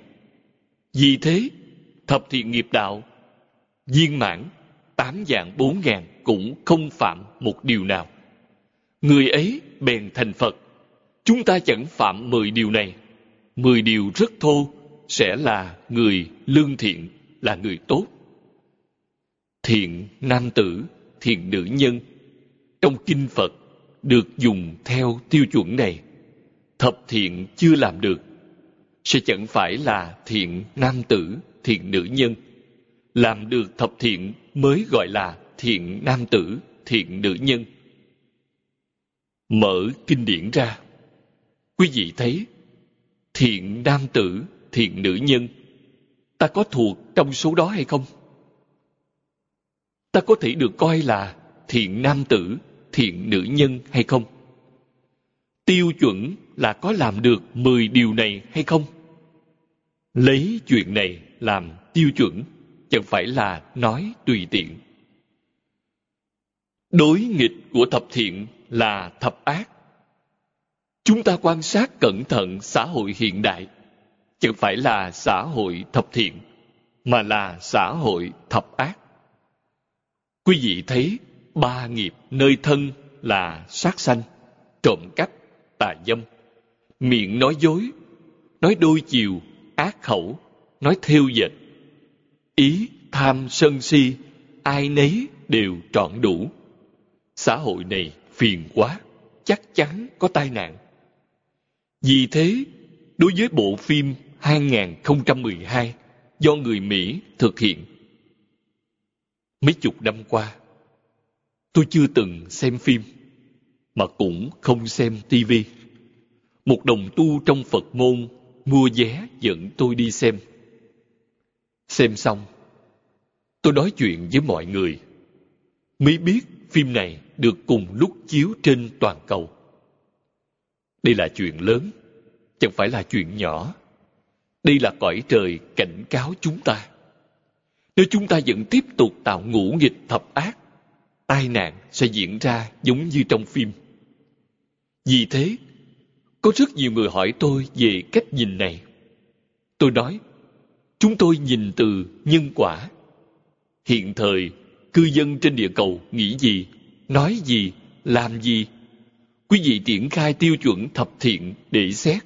Vì thế, thập thiện nghiệp đạo viên mãn tám dạng bốn ngàn cũng không phạm một điều nào. Người ấy bèn thành Phật. Chúng ta chẳng phạm mười điều này. Mười điều rất thô sẽ là người lương thiện, là người tốt. Thiện nam tử, thiện nữ nhân. Trong kinh Phật được dùng theo tiêu chuẩn này. Thập thiện chưa làm được sẽ chẳng phải là thiện nam tử, thiện nữ nhân. Làm được thập thiện mới gọi là thiện nam tử, thiện nữ nhân. Mở kinh điển ra, quý vị thấy thiện nam tử, thiện nữ nhân, ta có thuộc trong số đó hay không? Ta có thể được coi là thiện nam tử, thiện nữ nhân hay không? Tiêu chuẩn là có làm được 10 điều này hay không? Lấy chuyện này làm tiêu chuẩn, chẳng phải là nói tùy tiện. Đối nghịch của thập thiện là thập ác. Chúng ta quan sát cẩn thận xã hội hiện đại, chẳng phải là xã hội thập thiện, mà là xã hội thập ác. Quý vị thấy ba nghiệp nơi thân là sát sanh, trộm cắp, tà dâm, miệng nói dối, nói đôi chiều, ác khẩu, nói thêu dệt. Ý, tham, sân si, ai nấy đều trọn đủ. Xã hội này phiền quá, chắc chắn có tai nạn. Vì thế, đối với bộ phim 2012 do người Mỹ thực hiện, mấy chục năm qua, tôi chưa từng xem phim, mà cũng không xem tivi. Một đồng tu trong Phật môn mua vé dẫn tôi đi xem. Xem xong, tôi nói chuyện với mọi người. Mới biết phim này được cùng lúc chiếu trên toàn cầu. Đây là chuyện lớn, chẳng phải là chuyện nhỏ. Đây là cõi trời cảnh cáo chúng ta. Nếu chúng ta vẫn tiếp tục tạo ngũ nghịch thập ác, tai nạn sẽ diễn ra giống như trong phim. Vì thế, có rất nhiều người hỏi tôi về cách nhìn này. Tôi nói, chúng tôi nhìn từ nhân quả. Hiện thời, cư dân trên địa cầu nghĩ gì, nói gì, làm gì. Quý vị triển khai tiêu chuẩn thập thiện để xét,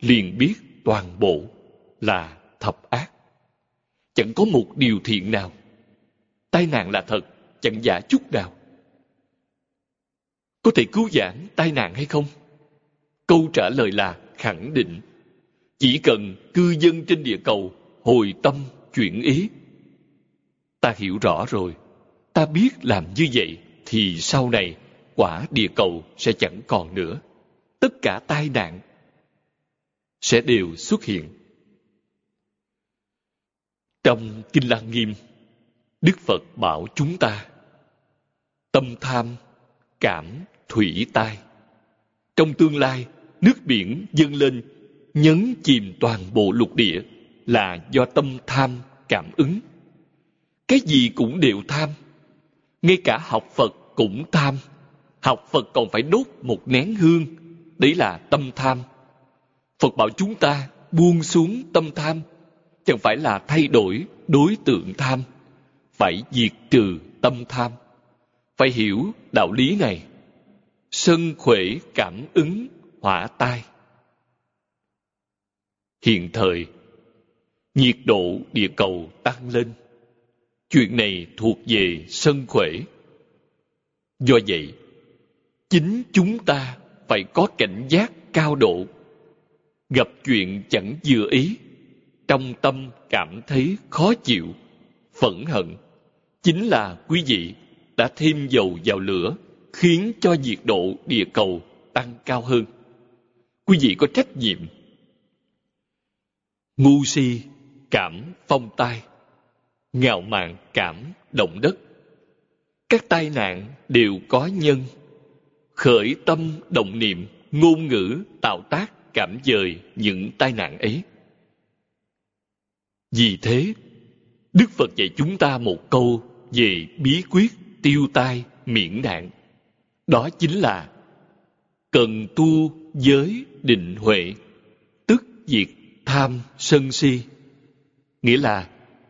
liền biết toàn bộ là thập ác. Chẳng có một điều thiện nào. Tai nạn là thật, chẳng giả chút nào. Có thể cứu giãn tai nạn hay không? Câu trả lời là khẳng định. Chỉ cần cư dân trên địa cầu hồi tâm chuyển ý. Ta hiểu rõ rồi. Ta biết làm như vậy thì sau này quả địa cầu sẽ chẳng còn nữa. Tất cả tai nạn sẽ đều xuất hiện. Trong Kinh Lăng Nghiêm, Đức Phật bảo chúng ta tâm tham, cảm, thủy tai. Trong tương lai, nước biển dâng lên nhấn chìm toàn bộ lục địa là do tâm tham cảm ứng. Cái gì cũng đều tham ngay cả học phật cũng tham. Học phật còn phải đốt một nén hương đấy là tâm tham. Phật bảo chúng ta buông xuống tâm tham chẳng phải là thay đổi đối tượng tham, phải diệt trừ tâm tham. Phải hiểu đạo lý này. Sân khuể cảm ứng hỏa tai. Hiện thời, nhiệt độ địa cầu tăng lên. Chuyện này thuộc về sân khuể. Do vậy, chính chúng ta phải có cảnh giác cao độ. Gặp chuyện chẳng vừa ý trong tâm cảm thấy khó chịu, phẫn hận. Chính là quý vị đã thêm dầu vào lửa, khiến cho nhiệt độ địa cầu tăng cao hơn. Quý vị có trách nhiệm. Ngu si cảm phong tai, ngạo mạn cảm động đất. Các tai nạn đều có nhân, khởi tâm động niệm, ngôn ngữ, tạo tác, cảm dời những tai nạn ấy vì thế, đức phật dạy chúng ta một câu về bí quyết tiêu tai miễn nạn. Đó chính là cần tu giới định huệ, tức diệt tham sân si. Nghĩa là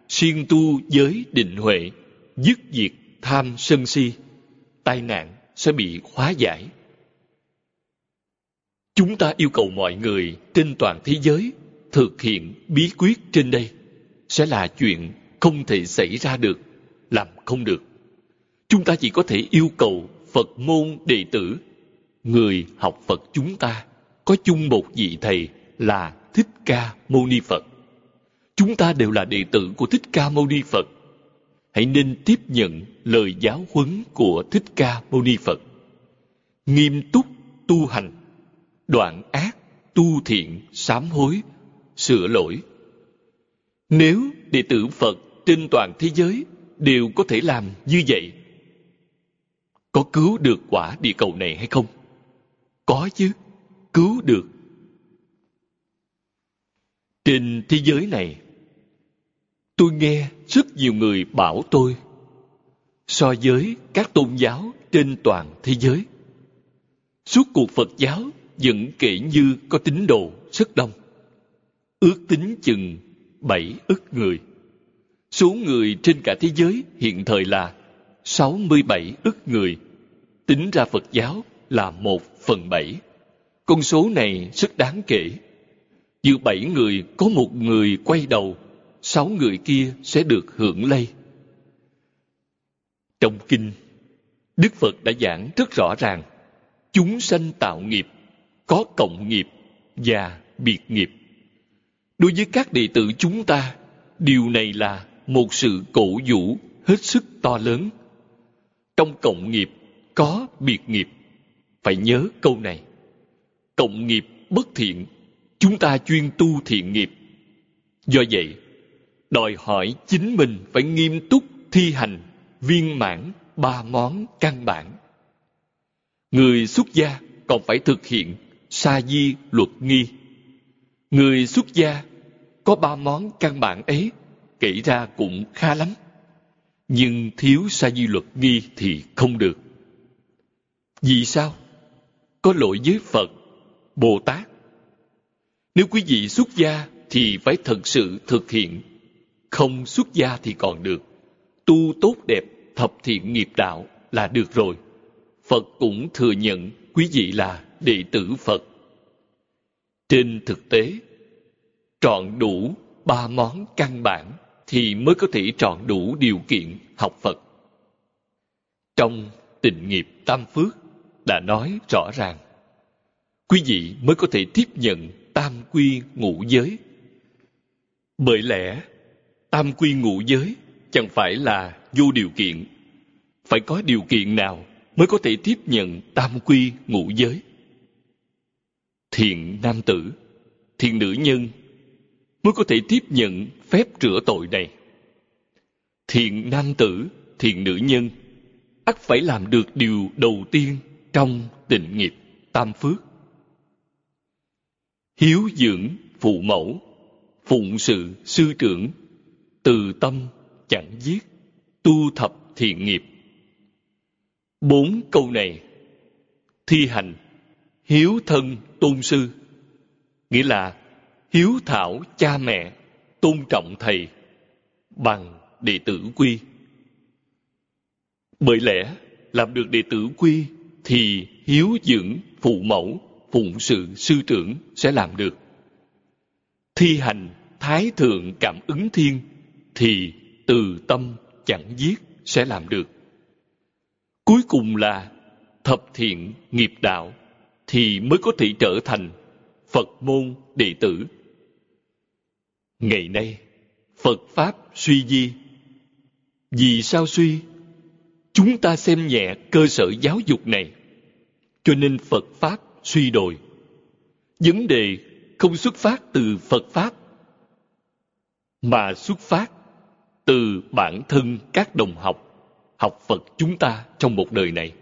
siêng tu giới định huệ, dứt diệt tham sân si, tai nạn sẽ bị hóa giải. Chúng ta yêu cầu mọi người trên toàn thế giới thực hiện bí quyết trên đây sẽ là chuyện không thể xảy ra được, làm không được. Chúng ta chỉ có thể yêu cầu phật môn đệ tử, người học phật chúng ta, có chung một vị thầy là thích ca mâu ni phật. Chúng ta đều là đệ tử của thích ca mâu ni phật. Hãy nên tiếp nhận lời giáo huấn của thích ca mâu ni phật. Nghiêm túc tu hành, đoạn ác tu thiện sám hối, sửa lỗi nếu đệ tử phật trên toàn thế giới đều có thể làm như vậy, có cứu được quả địa cầu này hay không? Có chứ, cứu được. Trên thế giới này, tôi nghe rất nhiều người bảo tôi, so với các tôn giáo trên toàn thế giới, suốt cuộc phật giáo vẫn kể như có tín đồ rất đông. Ước tính chừng bảy ức người. Số người trên cả thế giới hiện thời là 67 ức người. Tính ra Phật giáo là một phần bảy. Con số này rất đáng kể. Giữa bảy người có một người quay đầu, sáu người kia sẽ được hưởng lây. Trong kinh, đức phật đã giảng rất rõ ràng, chúng sanh tạo nghiệp, có cộng nghiệp và biệt nghiệp đối với các đệ tử chúng ta, điều này là một sự cổ vũ hết sức to lớn. Trong cộng nghiệp có biệt nghiệp. Phải nhớ câu này. Cộng nghiệp bất thiện, chúng ta chuyên tu thiện nghiệp. Do vậy, đòi hỏi chính mình phải nghiêm túc thi hành viên mãn ba món căn bản. Người xuất gia còn phải thực hiện sa di luật nghi. Người xuất gia có ba món căn bản ấy, kể ra cũng khá lắm. Nhưng thiếu sa di luật nghi thì không được. Vì sao? Có lỗi với phật, bồ tát. Nếu quý vị xuất gia thì phải thật sự thực hiện. Không xuất gia thì còn được. Tu tốt đẹp, thập thiện nghiệp đạo là được rồi. Phật cũng thừa nhận quý vị là đệ tử phật. Trên thực tế trọn đủ ba món căn bản thì mới có thể trọn đủ điều kiện học phật. Trong tịnh nghiệp tam phước đã nói rõ ràng, quý vị mới có thể tiếp nhận tam quy ngũ giới. Bởi lẽ, tam quy ngũ giới chẳng phải là vô điều kiện. Phải có điều kiện nào mới có thể tiếp nhận tam quy ngũ giới? Thiện nam tử, thiện nữ nhân mới có thể tiếp nhận phép rửa tội này. Thiện nam tử, thiện nữ nhân, ắt phải làm được điều đầu tiên trong tịnh nghiệp tam phước. Hiếu dưỡng phụ mẫu, phụng sự sư trưởng, từ tâm chẳng giết, tu thập thiện nghiệp. Bốn câu này, thi hành, hiếu thân tôn sư, nghĩa là hiếu thảo cha mẹ tôn trọng thầy bằng đệ tử quy bởi lẽ làm được đệ tử quy thì hiếu dưỡng phụ mẫu, phụng sự sư trưởng sẽ làm được. Thi hành thái thượng cảm ứng thiên thì từ tâm chẳng giết sẽ làm được. Cuối cùng là thập thiện nghiệp đạo thì mới có thể trở thành Phật môn đệ tử. Ngày nay, Phật Pháp suy di. Vì sao suy? Chúng ta xem nhẹ cơ sở giáo dục này, cho nên Phật Pháp suy đồi. Vấn đề không xuất phát từ Phật Pháp, mà xuất phát từ bản thân các đồng học, học Phật chúng ta trong một đời này.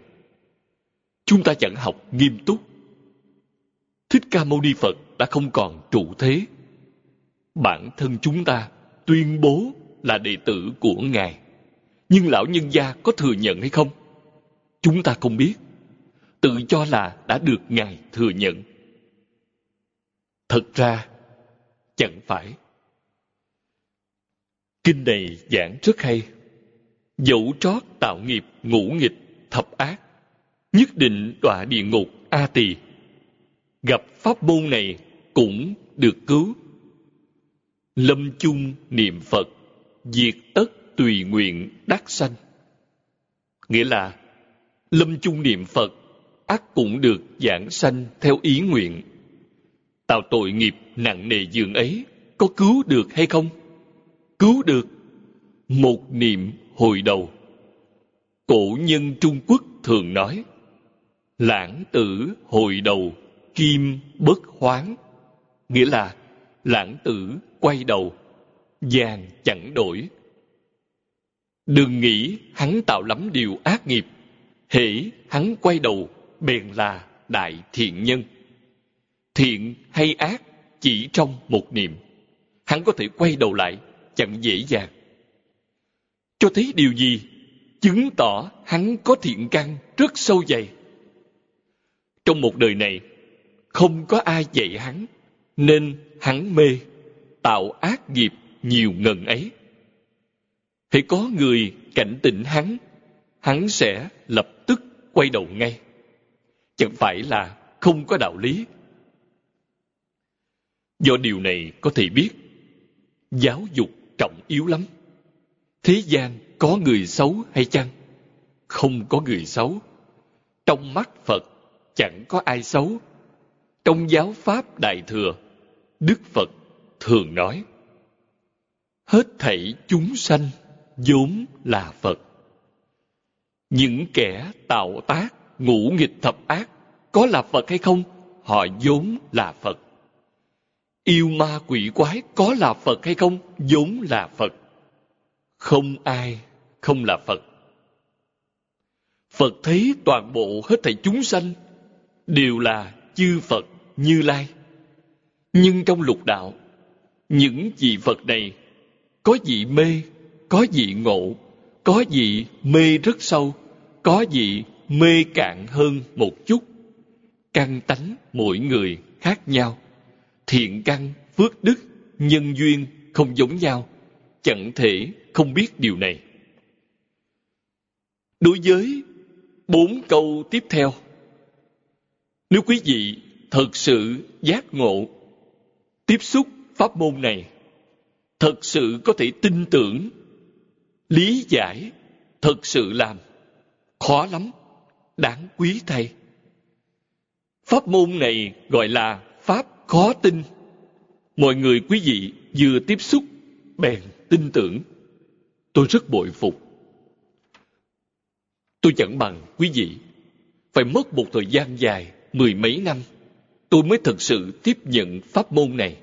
Chúng ta chẳng học nghiêm túc. Thích Ca Mâu Ni Phật đã không còn trụ thế. Bản thân chúng ta tuyên bố là đệ tử của Ngài. Nhưng lão nhân gia có thừa nhận hay không? Chúng ta không biết. Tự cho là đã được Ngài thừa nhận. Thật ra, chẳng phải. Kinh này giảng rất hay. Dẫu trót tạo nghiệp ngũ nghịch thập ác, nhất định đọa địa ngục A tỳ. Gặp pháp môn này cũng được cứu. Lâm chung niệm Phật, diệt tất tùy nguyện đắc sanh. Nghĩa là lâm chung niệm Phật ác cũng được giảng sanh theo ý nguyện. Tạo tội nghiệp nặng nề dường ấy có cứu được hay không? Cứu được. Một niệm hồi đầu. Cổ nhân Trung Quốc thường nói Lãng tử hồi đầu, kim bất hoáng. Nghĩa là lãng tử quay đầu, vàng chẳng đổi. Đừng nghĩ hắn tạo lắm điều ác nghiệp, hễ hắn quay đầu bèn là đại thiện nhân. Thiện hay ác chỉ trong một niệm, hắn có thể quay đầu lại chẳng dễ dàng. Cho thấy điều gì? Chứng tỏ hắn có thiện căn rất sâu dày. Trong một đời này, không có ai dạy hắn, nên hắn mê, tạo ác nghiệp nhiều ngần ấy. Hãy có người cảnh tỉnh hắn, hắn sẽ lập tức quay đầu ngay. Chẳng phải là không có đạo lý. Do điều này có thể biết, giáo dục trọng yếu lắm. Thế gian có người xấu hay chăng? Không có người xấu. Trong mắt Phật chẳng có ai xấu. Trong giáo Pháp Đại Thừa, Đức Phật thường nói Hết thảy chúng sanh vốn là Phật. Những kẻ tạo tác ngũ nghịch thập ác có là Phật hay không? Họ vốn là Phật. Yêu ma quỷ quái có là Phật hay không? vốn là Phật. Không ai không là Phật. Phật thấy toàn bộ hết thảy chúng sanh đều là chư Phật Như Lai. Nhưng trong lục đạo, những vị Phật này có vị mê, có vị ngộ, có vị mê rất sâu, có vị mê cạn hơn một chút. Căn tánh mỗi người khác nhau. Thiện căn, phước đức, nhân duyên không giống nhau. Chẳng thể không biết điều này. Đối với bốn câu tiếp theo, nếu quý vị thật sự giác ngộ, tiếp xúc pháp môn này, thật sự có thể tin tưởng, lý giải, thật sự làm, khó lắm, đáng quý thay. Pháp môn này gọi là Pháp khó tin. Mọi người quý vị vừa tiếp xúc, bèn tin tưởng. Tôi rất bội phục. Tôi chẳng bằng quý vị. Phải mất một thời gian dài, mười mấy năm, tôi mới thực sự tiếp nhận pháp môn này.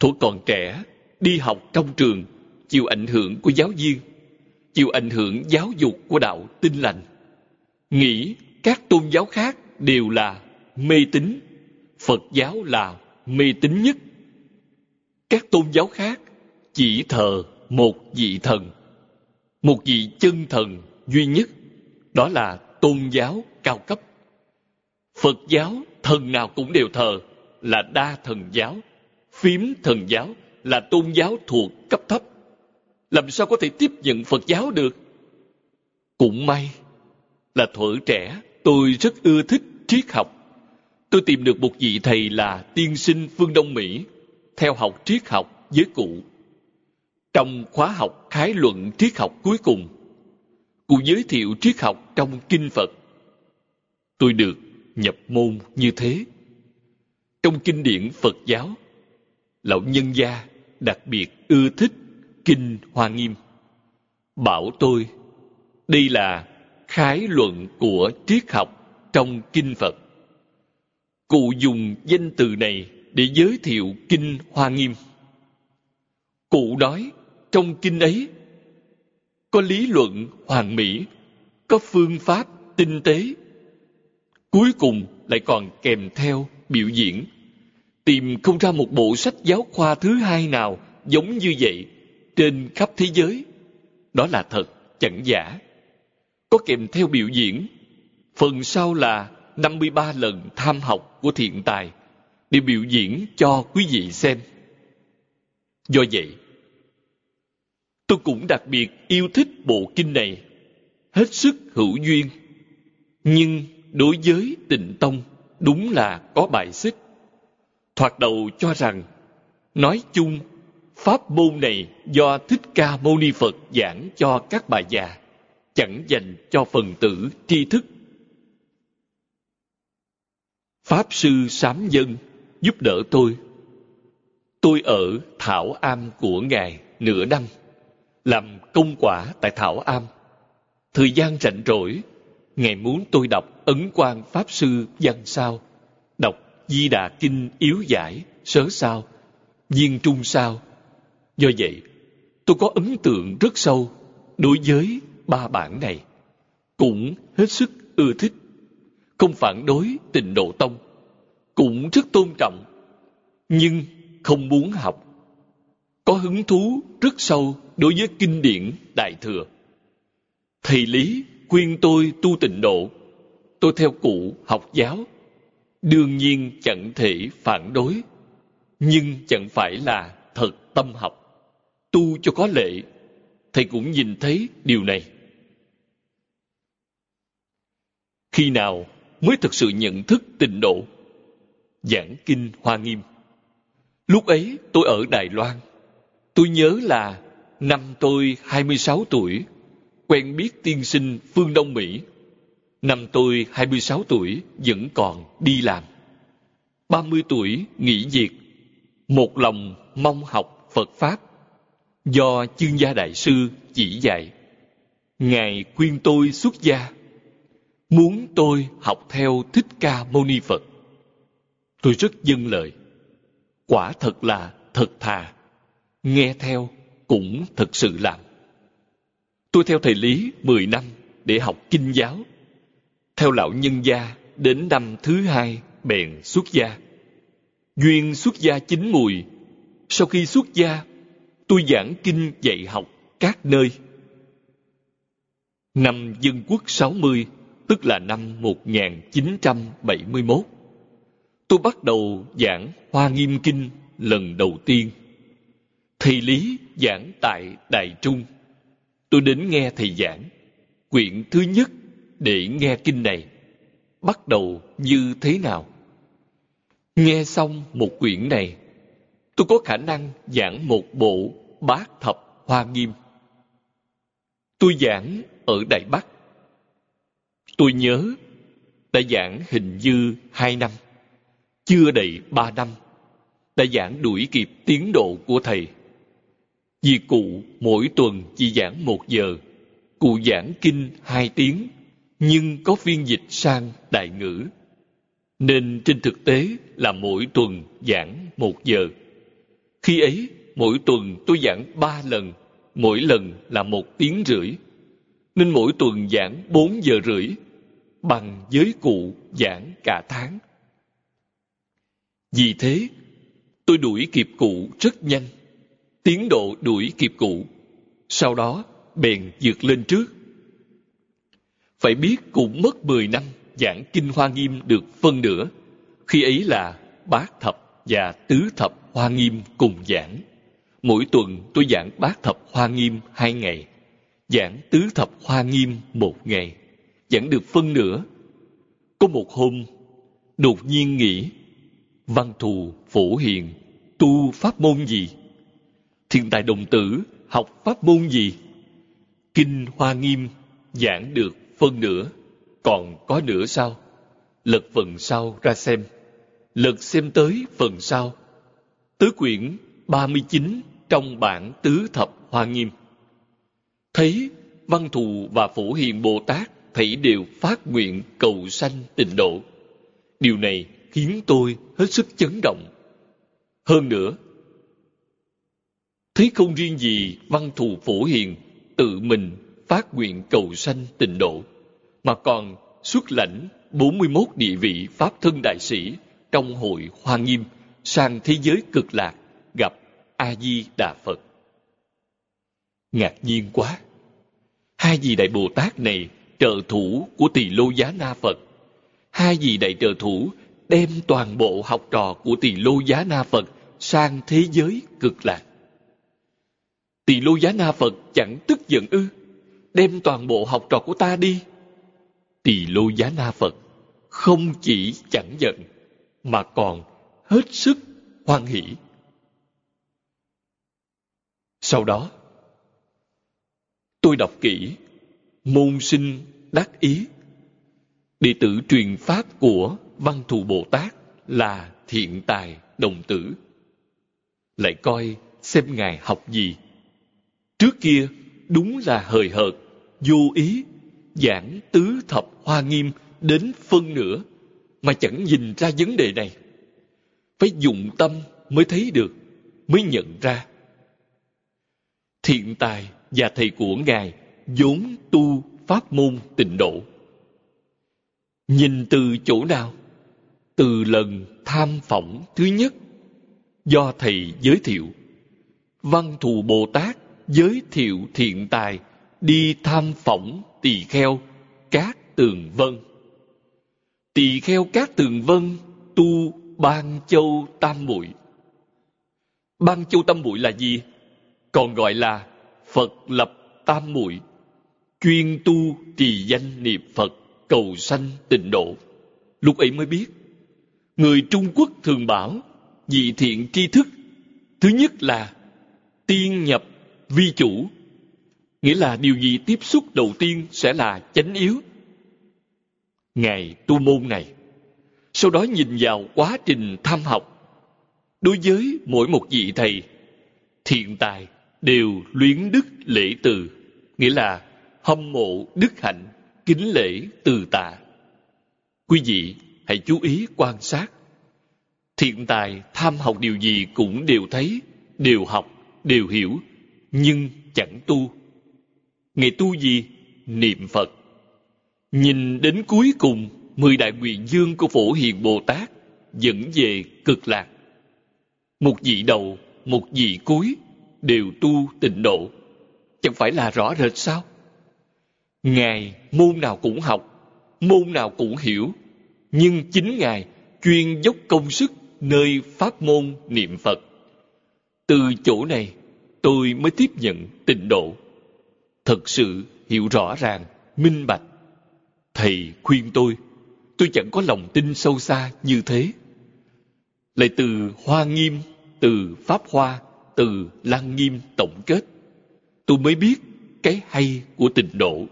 Thuở còn trẻ, đi học trong trường, chịu ảnh hưởng của giáo viên, chịu ảnh hưởng giáo dục của đạo tinh lành. Nghĩ các tôn giáo khác đều là mê tín, Phật giáo là mê tín nhất. Các tôn giáo khác chỉ thờ một vị thần, một vị chân thần duy nhất, đó là tôn giáo cao cấp. Phật giáo thần nào cũng đều thờ là đa thần giáo, phím thần giáo là tôn giáo thuộc cấp thấp. Làm sao có thể tiếp nhận Phật giáo được? Cũng may, là thuở trẻ, tôi rất ưa thích triết học. Tôi tìm được một vị thầy là tiên sinh phương Đông Mỹ, theo học triết học với cụ. Trong khóa học khái luận triết học cuối cùng, cụ giới thiệu triết học trong kinh Phật. Tôi được nhập môn như thế. Trong kinh điển Phật giáo, lão nhân gia đặc biệt ưa thích kinh Hoa Nghiêm. Bảo tôi, đây là khái luận của triết học trong kinh Phật. Cụ dùng danh từ này để giới thiệu kinh Hoa Nghiêm. Cụ nói trong kinh ấy có lý luận hoàn mỹ, có phương pháp tinh tế. Cuối cùng lại còn kèm theo biểu diễn. Tìm không ra một bộ sách giáo khoa thứ hai nào giống như vậy trên khắp thế giới. Đó là thật, chẳng giả. Có kèm theo biểu diễn. Phần sau là 53 lần tham học của thiện tài để biểu diễn cho quý vị xem. Do vậy, tôi cũng đặc biệt yêu thích bộ kinh này, hết sức hữu duyên. Nhưng đối với tịnh tông đúng là có bài xích. Thoạt đầu cho rằng, nói chung, pháp môn này do Thích Ca Mâu Ni Phật giảng cho các bà già, chẳng dành cho phần tử tri thức. Pháp sư sám dân giúp đỡ tôi. Tôi ở Thảo Am của Ngài nửa năm, làm công quả tại Thảo Am. Thời gian rảnh rỗi, Ngài muốn tôi đọc Ấn quan Pháp Sư Văn Sao, Di Đà Kinh Yếu Giải, Sớ Sao, Viên Trung Sao. Do vậy, tôi có ấn tượng rất sâu đối với ba bản này. Cũng hết sức ưa thích, không phản đối tịnh độ tông, cũng rất tôn trọng, nhưng không muốn học. Có hứng thú rất sâu đối với kinh điển Đại Thừa. Thầy Lý khuyên tôi tu tịnh độ tôi theo cụ học giáo đương nhiên chẳng thể phản đối, nhưng chẳng phải là thật tâm học. Tu cho có lệ, thầy cũng nhìn thấy điều này. Khi nào mới thực sự nhận thức tình độ? Giảng kinh hoa nghiêm. Lúc ấy tôi ở đài loan. Tôi nhớ là năm tôi 26 tuổi, quen biết tiên sinh phương Đông Mỹ. Năm tôi 26 tuổi vẫn còn đi làm. 30 tuổi nghỉ việc, một lòng mong học Phật Pháp do chương gia đại sư chỉ dạy. Ngài khuyên tôi xuất gia, muốn tôi học theo Thích Ca Mâu Ni Phật. Tôi rất dân lời. Quả thật là thật thà, nghe theo cũng thật sự làm. Tôi theo thầy Lý 10 năm để học kinh giáo. Theo lão nhân gia, đến năm thứ hai bèn xuất gia. Duyên xuất gia chín mùi. Sau khi xuất gia, tôi giảng kinh dạy học các nơi. Năm Dân Quốc 60, tức là năm 1971, tôi bắt đầu giảng Hoa Nghiêm Kinh lần đầu tiên. Thầy Lý giảng tại Đài Trung tôi đến nghe thầy giảng quyển thứ nhất để nghe kinh này. Bắt đầu như thế nào? Nghe xong một quyển này tôi có khả năng giảng một bộ bát thập hoa nghiêm. Tôi giảng ở đài bắc. Tôi nhớ đã giảng hình như hai năm chưa đầy ba năm đã giảng đuổi kịp tiến độ của thầy. Vì cụ mỗi tuần chỉ giảng một giờ, cụ giảng kinh hai tiếng, nhưng có phiên dịch sang đại ngữ. Nên trên thực tế là mỗi tuần giảng một giờ. Khi ấy, mỗi tuần tôi giảng ba lần, mỗi lần là một tiếng rưỡi. Nên mỗi tuần giảng bốn giờ rưỡi, bằng với cụ giảng cả tháng. Vì thế, tôi đuổi kịp cụ rất nhanh tiến độ đuổi kịp cụ sau đó bèn vượt lên trước phải biết cũng mất 10 năm giảng kinh hoa nghiêm được phân nửa khi ấy là bát thập và tứ thập hoa nghiêm cùng giảng mỗi tuần tôi giảng bát thập hoa nghiêm hai ngày giảng tứ thập hoa nghiêm một ngày giảng được phân nửa. Có một hôm, đột nhiên nghĩ, văn thù phổ hiền, tu pháp môn gì? Thiên tài đồng tử, học pháp môn gì? Kinh Hoa Nghiêm giảng được phân nửa, còn có nửa sao? Lật phần sau ra xem. Lật xem tới phần sau. Tứ quyển 39 trong bản Tứ Thập Hoa Nghiêm. Thấy Văn Thù và Phổ Hiền Bồ Tát thảy đều phát nguyện cầu sanh tịnh độ. Điều này khiến tôi hết sức chấn động. Hơn nữa, thấy không riêng gì Văn Thù Phổ Hiền tự mình phát nguyện cầu sanh tịnh độ, mà còn xuất lãnh 41 địa vị Pháp thân đại sĩ trong hội Hoa Nghiêm sang thế giới cực lạc gặp A-di-đà Phật. Ngạc nhiên quá! Hai vị đại Bồ Tát này trợ thủ của tỳ lô giá na Phật. Hai vị đại trợ thủ đem toàn bộ học trò của tỳ lô giá na Phật sang thế giới cực lạc. Tỳ lô giá na Phật chẳng tức giận ư, đem toàn bộ học trò của ta đi. Tỳ lô giá na Phật không chỉ chẳng giận, mà còn hết sức hoan hỷ. Sau đó, tôi đọc kỹ môn sinh đắc ý. Đệ tử truyền pháp của Văn Thù Bồ Tát là thiện tài đồng tử. Lại coi xem Ngài học gì. Trước kia đúng là hời hợt, vô ý, giảng tứ thập hoa nghiêm đến phân nửa mà chẳng nhìn ra vấn đề này. Phải dụng tâm mới thấy được, mới nhận ra. Thiện tài và thầy của Ngài vốn tu pháp môn tịnh độ. Nhìn từ chỗ nào? Từ lần tham phỏng thứ nhất do thầy giới thiệu. Văn thù Bồ Tát giới thiệu thiện tài đi tham phỏng tỳ kheo các tường vân. Tỳ kheo các tường vân tu ban châu tam muội. Ban châu tam muội là gì? Còn gọi là Phật lập tam muội chuyên tu trì danh niệm Phật cầu sanh tịnh độ. Lúc ấy mới biết, người Trung Quốc thường bảo dị thiện tri thức. Thứ nhất là tiên nhập vi chủ, nghĩa là điều gì tiếp xúc đầu tiên sẽ là chánh yếu. Ngài tu môn này, sau đó nhìn vào quá trình tham học. Đối với mỗi một vị thầy, thiện tài đều luyến đức lễ từ, nghĩa là hâm mộ đức hạnh, kính lễ từ tạ. Quý vị hãy chú ý quan sát. Thiện tài tham học điều gì cũng đều thấy, đều học, đều hiểu, nhưng chẳng tu. Ngày tu gì? Niệm Phật. Nhìn đến cuối cùng, mười đại nguyện dương của Phổ Hiền Bồ Tát dẫn về cực lạc. Một vị đầu, một vị cuối đều tu tịnh độ. Chẳng phải là rõ rệt sao? Ngài môn nào cũng học, môn nào cũng hiểu, nhưng chính Ngài chuyên dốc công sức nơi pháp môn niệm Phật. Từ chỗ này, tôi mới tiếp nhận tịnh độ. Thật sự hiểu rõ ràng, minh bạch. Thầy khuyên tôi, tôi chẳng có lòng tin sâu xa như thế. Lại từ Hoa Nghiêm, từ Pháp Hoa, từ Lăng Nghiêm tổng kết, tôi mới biết cái hay của tịnh độ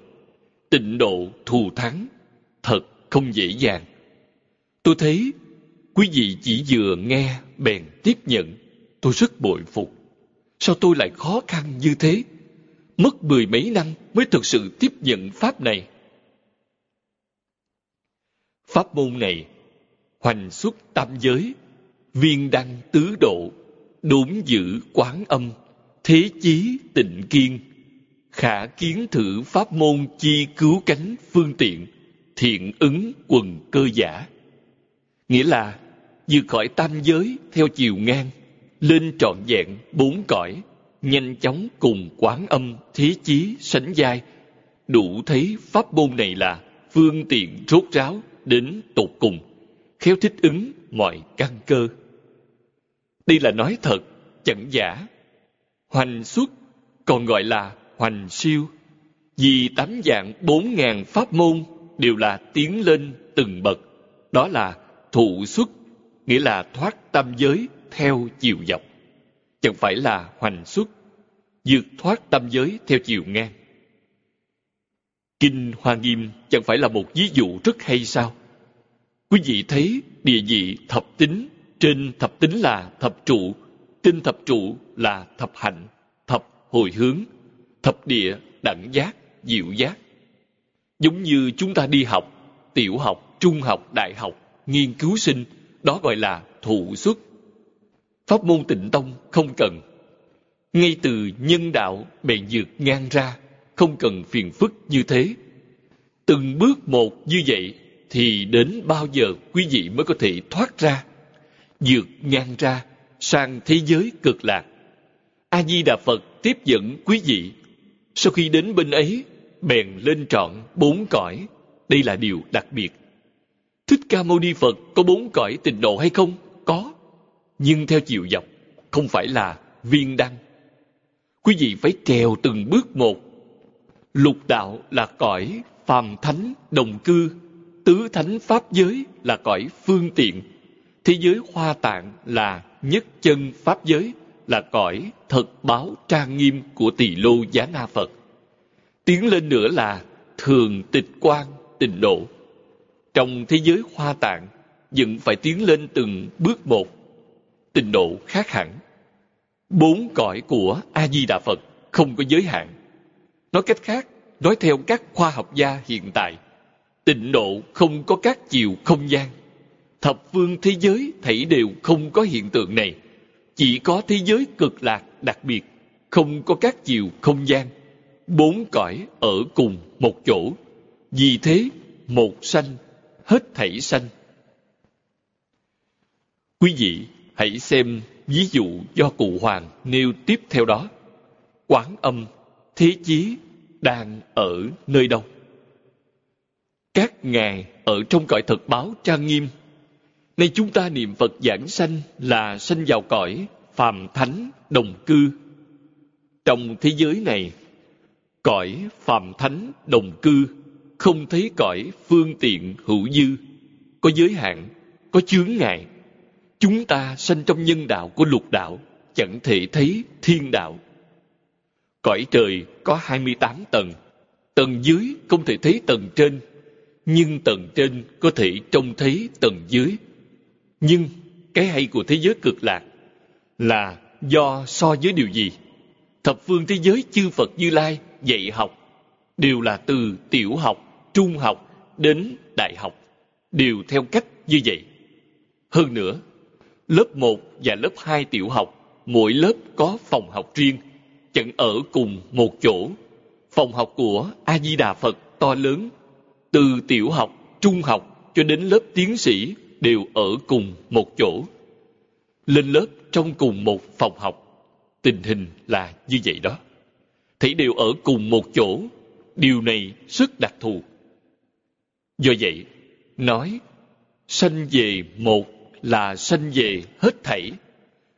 tịnh độ thù thắng thật không dễ dàng tôi thấy quý vị chỉ vừa nghe bèn tiếp nhận tôi rất bội phục sao tôi lại khó khăn như thế mất mười mấy năm mới thực sự tiếp nhận pháp này. Pháp môn này hoành xuất tam giới, viên đăng tứ độ, đốn giữ quán âm, thế chí tịnh kiên, khả kiến thử pháp môn chi cứu cánh phương tiện, thiện ứng quần cơ giả. Nghĩa là, vượt khỏi tam giới theo chiều ngang, lên trọn vẹn bốn cõi nhanh chóng cùng quán âm thế chí sánh vai đủ thấy pháp môn này là phương tiện rốt ráo đến tột cùng khéo thích ứng mọi căn cơ đây là nói thật chẳng giả hoành xuất còn gọi là hoành siêu vì tám dạng bốn ngàn pháp môn đều là tiến lên từng bậc. Đó là thụ xuất, nghĩa là thoát tam giới theo chiều dọc. Chẳng phải là hoành xuất, vượt thoát tam giới theo chiều ngang. Kinh Hoa Nghiêm chẳng phải là một ví dụ rất hay sao? Quý vị thấy địa vị thập tính, trên thập tính là thập trụ, tinh thập trụ là thập hạnh, thập hồi hướng, thập địa, đẳng giác, diệu giác. Giống như chúng ta đi học, tiểu học, trung học, đại học, nghiên cứu sinh, đó gọi là thụ xuất. Pháp môn tịnh tông không cần. Ngay từ nhân đạo bèn dược ngang ra, không cần phiền phức như thế. Từng bước một như vậy thì đến bao giờ quý vị mới có thể thoát ra, dược ngang ra sang thế giới cực lạc. A Di Đà Phật tiếp dẫn quý vị. Sau khi đến bên ấy, bèn lên trọn bốn cõi. Đây là điều đặc biệt. Thích Ca Mâu Ni Phật có bốn cõi tịnh độ hay không? Có. Nhưng theo chiều dọc, không phải là viên đăng. Quý vị phải trèo từng bước một. Lục đạo là cõi phàm thánh đồng cư, tứ thánh pháp giới là cõi phương tiện, thế giới hoa tạng là nhất chân pháp giới, là cõi thật báo trang nghiêm của tỳ lô giá na Phật. Tiến lên nữa là thường tịch quan tịnh độ. Trong thế giới hoa tạng, vẫn phải tiến lên từng bước một tình độ khác hẳn. Bốn cõi của A-di-đà Phật không có giới hạn. Nói cách khác, nói theo các khoa học gia hiện tại, tịnh độ không có các chiều không gian. Thập phương thế giới thảy đều không có hiện tượng này. Chỉ có thế giới cực lạc đặc biệt, không có các chiều không gian. Bốn cõi ở cùng một chỗ. Vì thế, một sanh, hết thảy sanh. Quý vị hãy xem ví dụ do cụ Hoàng nêu tiếp theo đó. Quán âm, thế chí đang ở nơi đâu? Các ngài ở trong cõi thật báo trang nghiêm. Nay chúng ta niệm Phật giảng sanh là sanh vào cõi phàm thánh đồng cư. Trong thế giới này, cõi phàm thánh đồng cư không thấy cõi phương tiện hữu dư, có giới hạn, có chướng ngại. Chúng ta sanh trong nhân đạo của lục đạo, chẳng thể thấy thiên đạo. Cõi trời có 28 tầng. Tầng dưới không thể thấy tầng trên, nhưng tầng trên có thể trông thấy tầng dưới. Nhưng cái hay của thế giới cực lạc là do so với điều gì? Thập phương thế giới chư Phật Như Lai dạy học đều là từ tiểu học, trung học đến đại học, đều theo cách như vậy. Hơn nữa, lớp 1 và lớp 2 tiểu học, mỗi lớp có phòng học riêng, chẳng ở cùng một chỗ. Phòng học của A-di-đà Phật to lớn, từ tiểu học, trung học cho đến lớp tiến sĩ đều ở cùng một chỗ. Lên lớp trong cùng một phòng học, tình hình là như vậy đó. Thấy đều ở cùng một chỗ, điều này rất đặc thù. Do vậy, nói sanh về một là sanh về hết thảy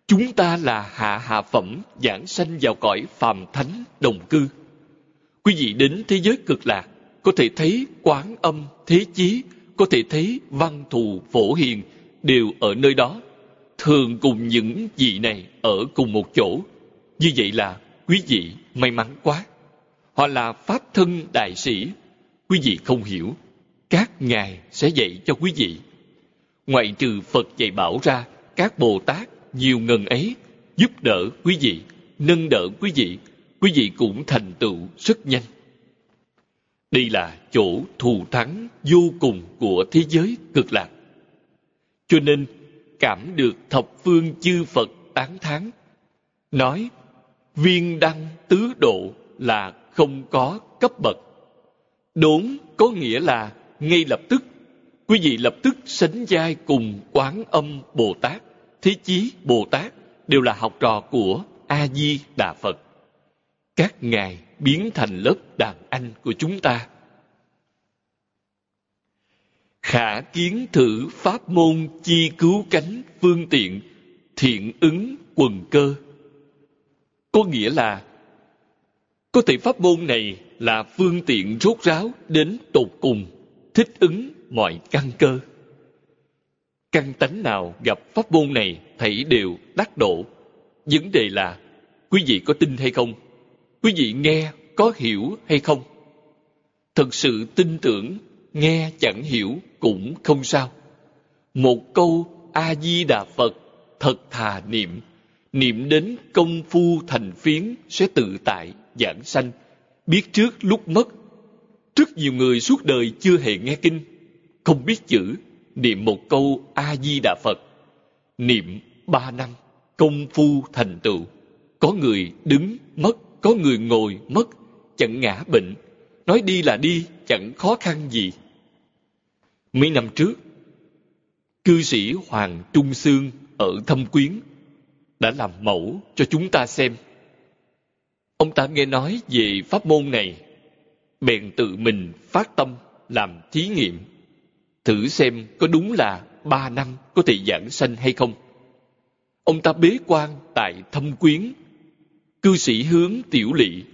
Chúng ta là hạ hạ phẩm giảng sanh vào cõi phàm thánh đồng cư. Quý vị đến thế giới cực lạc, có thể thấy quán âm, thế chí, có thể thấy văn thù, phổ hiền, đều ở nơi đó. Thường cùng những vị này ở cùng một chỗ. Như vậy là quý vị may mắn quá. Họ là Pháp thân đại sĩ. Quý vị không hiểu. Các ngài sẽ dạy cho quý vị. Ngoại trừ Phật dạy bảo ra, các Bồ Tát nhiều ngần ấy giúp đỡ quý vị, nâng đỡ quý vị, quý vị cũng thành tựu rất nhanh. Đây là chỗ thù thắng vô cùng của thế giới cực lạc. Cho nên, cảm được thập phương chư Phật tán thán. Nói, viên đăng tứ độ là không có cấp bậc. Đốn có nghĩa là ngay lập tức, quý vị lập tức sánh vai cùng quán âm Bồ Tát Thế Chí, Bồ Tát đều là học trò của A-di Đà Phật. Các ngài biến thành lớp đàn anh của chúng ta. Khả kiến thử pháp môn chi cứu cánh phương tiện thiện ứng quần cơ. Có nghĩa là có thể pháp môn này là phương tiện rốt ráo đến tột cùng, thích ứng mọi căn cơ. Căn tánh nào gặp pháp môn này thảy đều đắc độ. Vấn đề là quý vị có tin hay không? Quý vị nghe có hiểu hay không? Thật sự tin tưởng, nghe chẳng hiểu cũng không sao. Một câu A-di-đà Phật thật thà niệm, niệm đến công phu thành phiến sẽ tự tại, giảng sanh, biết trước lúc mất. Rất nhiều người suốt đời chưa hề nghe kinh, không biết chữ, niệm một câu A-di-đà Phật. Niệm ba năm, công phu thành tựu. Có người đứng mất, có người ngồi mất, chẳng ngã bệnh. Nói đi là đi, chẳng khó khăn gì. Mấy năm trước, cư sĩ Hoàng Trung Sương ở Thâm Quyến đã làm mẫu cho chúng ta xem. Ông ta nghe nói về pháp môn này, bèn tự mình phát tâm làm thí nghiệm, thử xem có đúng là ba năm có thể giảng sanh hay không. Ông ta bế quan tại Thâm Quyến, cư sĩ hướng tiểu lỵ,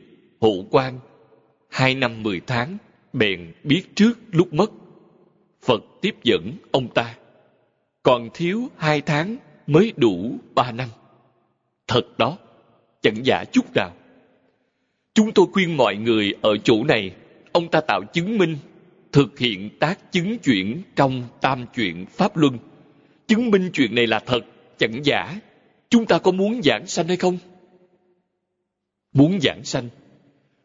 hộ quan, hai năm mười tháng, bèn biết trước lúc mất. Phật tiếp dẫn ông ta. Còn thiếu hai tháng mới đủ ba năm. Thật đó, chẳng giả chút nào. Chúng tôi khuyên mọi người ở chỗ này, ông ta tạo chứng minh, thực hiện tác chứng chuyển trong tam chuyện Pháp Luân. Chứng minh chuyện này là thật, chẳng giả. Chúng ta có muốn giảng sanh hay không? Muốn giảng sanh,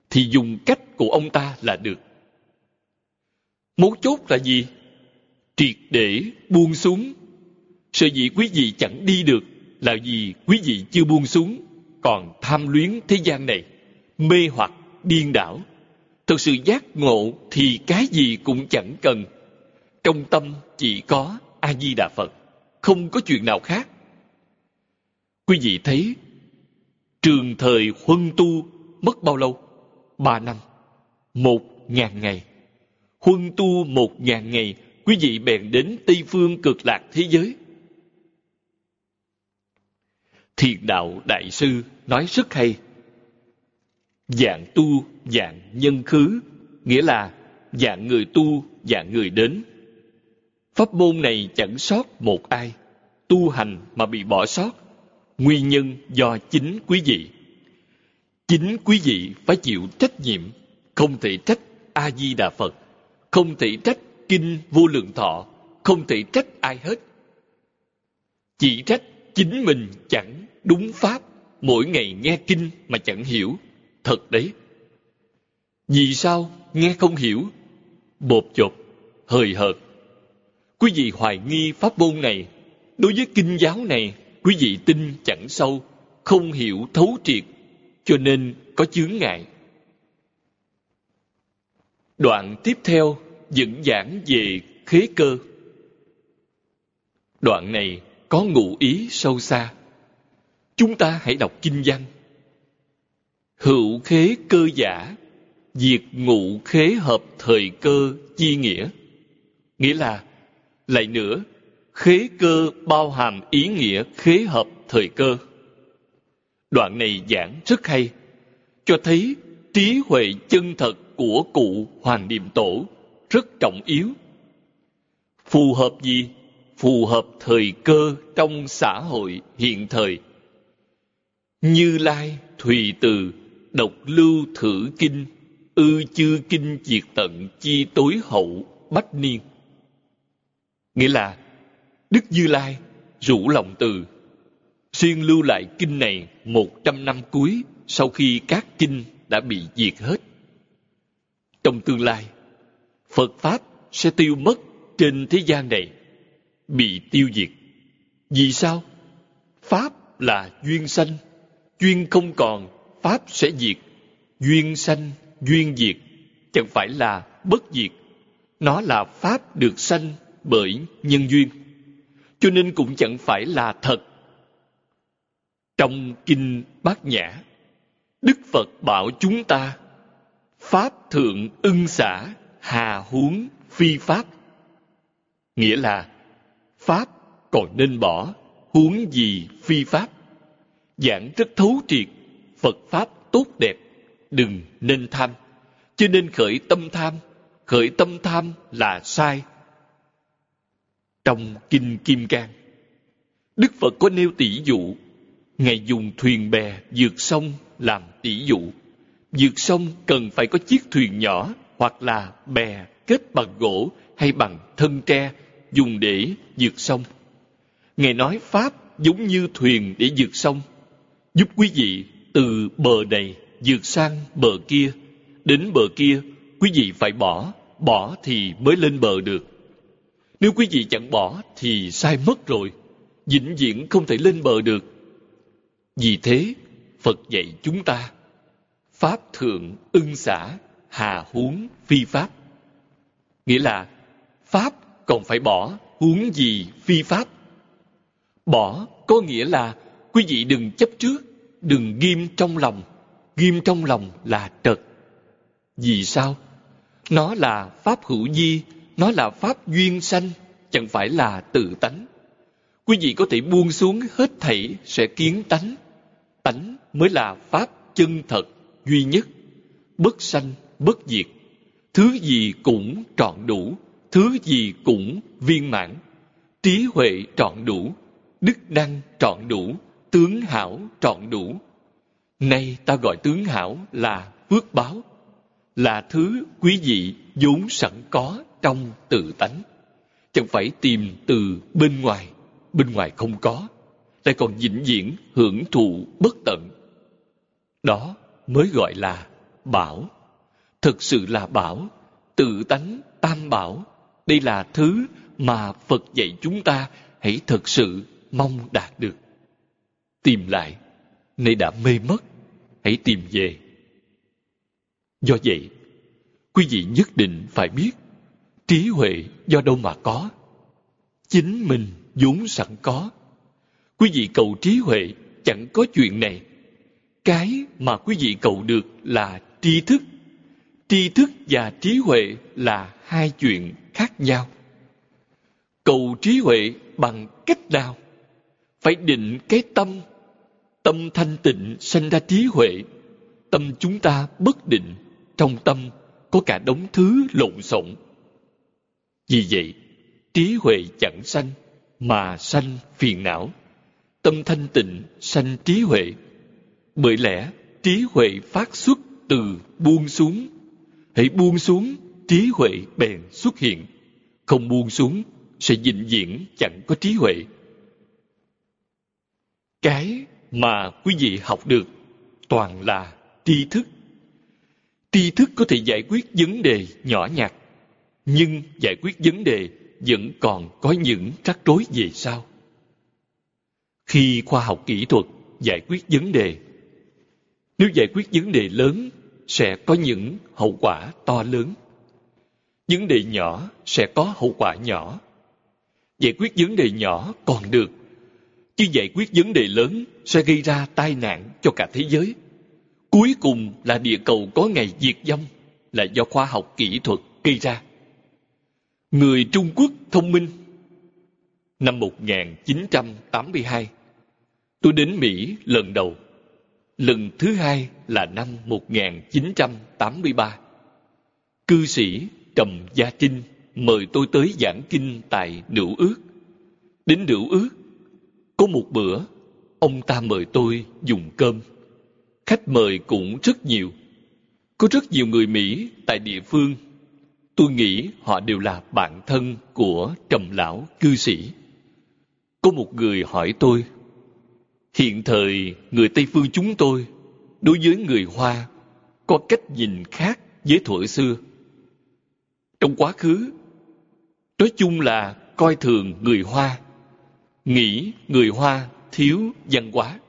thì dùng cách của ông ta là được. Mấu chốt là gì? Triệt để buông xuống. Sợ gì quý vị chẳng đi được là vì quý vị chưa buông xuống, còn tham luyến thế gian này, mê hoặc, điên đảo. Thực sự giác ngộ thì cái gì cũng chẳng cần. Trong tâm chỉ có A-di-đà Phật, không có chuyện nào khác. Quý vị thấy, trường thời huân tu mất bao lâu? Ba năm. Một ngàn ngày. Huân tu một ngàn ngày, quý vị bèn đến Tây Phương cực lạc thế giới Thiền đạo đại sư nói rất hay. Dạng tu, dạng nhân khứ, nghĩa là dạng người tu, dạng người đến. Pháp môn này chẳng sót một ai, tu hành mà bị bỏ sót, nguyên nhân do chính quý vị. Chính quý vị phải chịu trách nhiệm, không thể trách A-di-đà Phật, không thể trách Kinh Vô Lượng Thọ, không thể trách ai hết. Chỉ trách chính mình chẳng đúng pháp mỗi ngày nghe kinh mà chẳng hiểu thật đấy. Vì sao nghe không hiểu? Bột chột hời hợt. Quý vị hoài nghi pháp môn này. Đối với kinh giáo này, quý vị tin chẳng sâu, không hiểu thấu triệt, cho nên có chướng ngại. Đoạn tiếp theo dẫn giảng về khế cơ. Đoạn này có ngụ ý sâu xa. Chúng ta hãy đọc kinh văn hữu khế cơ giả, diệt ngụ khế hợp thời cơ chi nghĩa. Nghĩa là, lại nữa, khế cơ bao hàm ý nghĩa khế hợp thời cơ. Đoạn này giảng rất hay, cho thấy trí huệ chân thật của cụ hoàng niệm tổ rất trọng yếu. Phù hợp gì? Phù hợp thời cơ trong xã hội hiện thời. Như lai thùy từ độc lưu thử kinh, ư chư kinh diệt tận chi tối hậu, bách niên. Nghĩa là, đức như lai rủ lòng từ, xuyên lưu lại kinh này một trăm năm cuối, sau khi các kinh đã bị diệt hết. Trong tương lai, phật pháp sẽ tiêu mất trên thế gian này, bị tiêu diệt. Vì sao? Pháp là duyên sanh, duyên không còn pháp sẽ diệt. Duyên sanh, duyên diệt, chẳng phải là bất diệt. Nó là pháp được sanh bởi nhân duyên, cho nên cũng chẳng phải là thật. Trong kinh bát nhã, đức phật bảo chúng ta, pháp thượng ưng xả, hà huống phi pháp. Nghĩa là, pháp còn nên bỏ huống gì phi pháp. Giảng rất thấu triệt phật pháp tốt đẹp đừng nên tham chứ nên khởi tâm tham khởi tâm tham là sai. Trong Kinh Kim Cang, Đức Phật có nêu tỷ dụ, Ngài dùng thuyền bè vượt sông làm tỷ dụ. Vượt sông cần phải có chiếc thuyền nhỏ hoặc là bè kết bằng gỗ hay bằng thân tre dùng để vượt sông. Ngài nói Pháp giống như thuyền để vượt sông, giúp quý vị từ bờ này vượt sang bờ kia. Đến bờ kia, quý vị phải bỏ, bỏ thì mới lên bờ được. Nếu quý vị chẳng bỏ thì sai mất rồi, vĩnh viễn không thể lên bờ được. Vì thế, Phật dạy chúng ta, Pháp thượng ưng xã, hà huống phi Pháp. Nghĩa là, Pháp còn phải bỏ, huống gì phi Pháp. Bỏ có nghĩa là quý vị đừng chấp trước, đừng ghim trong lòng. Ghim trong lòng là trật. Vì sao? Nó là pháp hữu di, nó là pháp duyên sanh, chẳng phải là tự tánh. Quý vị có thể buông xuống hết thảy sẽ kiến tánh. Tánh mới là pháp chân thật, duy nhất, bất sanh, bất diệt. Thứ gì cũng trọn đủ, thứ gì cũng viên mãn. Trí huệ trọn đủ, đức năng trọn đủ, tướng hảo trọn đủ. Nay ta gọi tướng hảo là phước báo, là thứ quý vị vốn sẵn có trong tự tánh. Chẳng phải tìm từ bên ngoài, bên ngoài không có, lại còn vĩnh viễn hưởng thụ bất tận. Đó mới gọi là bảo. Thực sự là bảo, tự tánh tam bảo. Đây là thứ mà Phật dạy chúng ta hãy thực sự mong đạt được. Tìm lại, nay đã mê mất, hãy tìm về. Do vậy, quý vị nhất định phải biết trí huệ do đâu mà có. Chính mình vốn sẵn có. Quý vị cầu trí huệ chẳng có chuyện này. Cái mà quý vị cầu được là tri thức. Tri thức và trí huệ là hai chuyện khác nhau. Cầu trí huệ bằng cách nào? Phải định cái tâm. Tâm thanh tịnh sanh ra trí huệ. Tâm chúng ta bất định. Trong tâm có cả đống thứ lộn xộn. Vì vậy, trí huệ chẳng sanh, mà sanh phiền não. Tâm thanh tịnh sanh trí huệ. Bởi lẽ, trí huệ phát xuất từ buông xuống. Hãy buông xuống, trí huệ bèn xuất hiện. Không buông xuống, sẽ vĩnh viễn chẳng có trí huệ. Cái mà quý vị học được toàn là tri thức. Tri thức có thể giải quyết vấn đề nhỏ nhặt, nhưng giải quyết vấn đề vẫn còn có những rắc rối về sau. Khi khoa học kỹ thuật giải quyết vấn đề, nếu giải quyết vấn đề lớn sẽ có những hậu quả to lớn. Vấn đề nhỏ sẽ có hậu quả nhỏ. Giải quyết vấn đề nhỏ còn được, chứ giải quyết vấn đề lớn sẽ gây ra tai nạn cho cả thế giới. Cuối cùng là địa cầu có ngày diệt vong là do khoa học kỹ thuật gây ra. Người Trung Quốc thông minh Năm 1982 Tôi đến Mỹ lần đầu Lần thứ hai là năm 1983 Cư sĩ Trầm Gia Trinh mời tôi tới giảng kinh tại Nữ Ước. Đến Nữ Ước, có một bữa, ông ta mời tôi dùng cơm. Khách mời cũng rất nhiều. Có rất nhiều người Mỹ tại địa phương Tôi nghĩ họ đều là bạn thân của trầm lão cư sĩ. Có một người hỏi tôi, hiện thời người Tây Phương chúng tôi đối với người Hoa có cách nhìn khác với thuở xưa. Trong quá khứ, nói chung là coi thường người Hoa, nghĩ người Hoa thiếu văn hóa,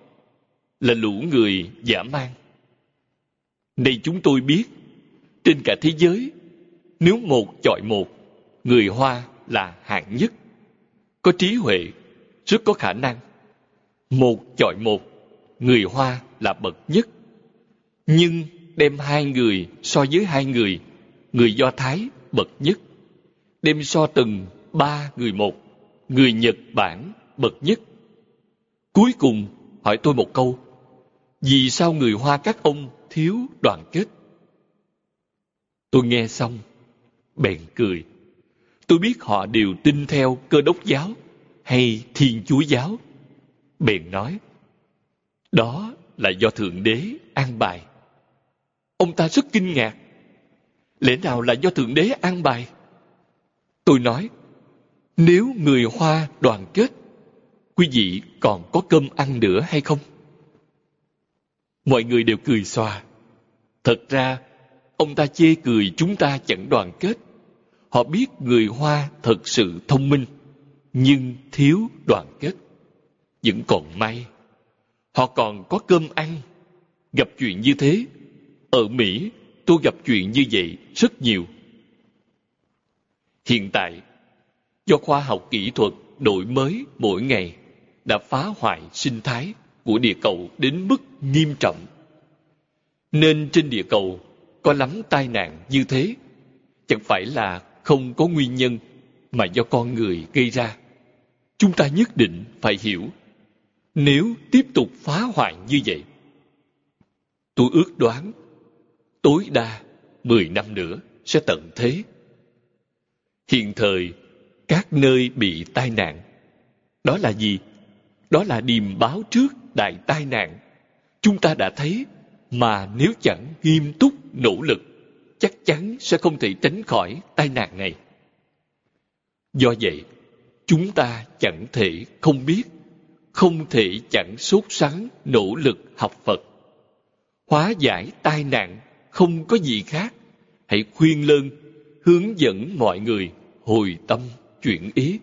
là lũ người giả mang. Nay chúng tôi biết, trên cả thế giới nếu một chọi một, người Hoa là hạng nhất. Có trí huệ, rất có khả năng. Một chọi một, người Hoa là bậc nhất. Nhưng đem hai người so với hai người, người Do Thái bậc nhất. Đem so từng ba người một, người Nhật Bản bậc nhất. Cuối cùng hỏi tôi một câu, vì sao người Hoa các ông thiếu đoàn kết? Tôi nghe xong bèn cười. Tôi biết họ đều tin theo cơ đốc giáo hay thiên chúa giáo. Bèn nói, đó là do Thượng Đế an bài. Ông ta rất kinh ngạc. Lẽ nào là do Thượng Đế an bài? Tôi nói, nếu người Hoa đoàn kết, quý vị còn có cơm ăn nữa hay không? Mọi người đều cười xòa. Thật ra, ông ta chê cười chúng ta chẳng đoàn kết. Họ biết người Hoa thật sự thông minh, nhưng thiếu đoàn kết. Vẫn còn may, họ còn có cơm ăn. Gặp chuyện như thế, ở Mỹ tôi gặp chuyện như vậy rất nhiều. Hiện tại, do khoa học kỹ thuật đổi mới mỗi ngày đã phá hoại sinh thái của địa cầu đến mức nghiêm trọng. Nên trên địa cầu có lắm tai nạn như thế, chẳng phải là không có nguyên nhân mà do con người gây ra. Chúng ta nhất định phải hiểu, nếu tiếp tục phá hoại như vậy, tôi ước đoán tối đa 10 năm nữa sẽ tận thế. Hiện thời, các nơi bị tai nạn. Đó là gì? Đó là điềm báo trước đại tai nạn. Chúng ta đã thấy, mà nếu chẳng nghiêm túc nỗ lực, chắc chắn sẽ không thể tránh khỏi tai nạn này. Do vậy, chúng ta chẳng thể không biết, không thể chẳng sốt sắng nỗ lực học Phật. Hóa giải tai nạn không có gì khác. Hãy khuyên lơn, hướng dẫn mọi người hồi tâm, chuyển ý,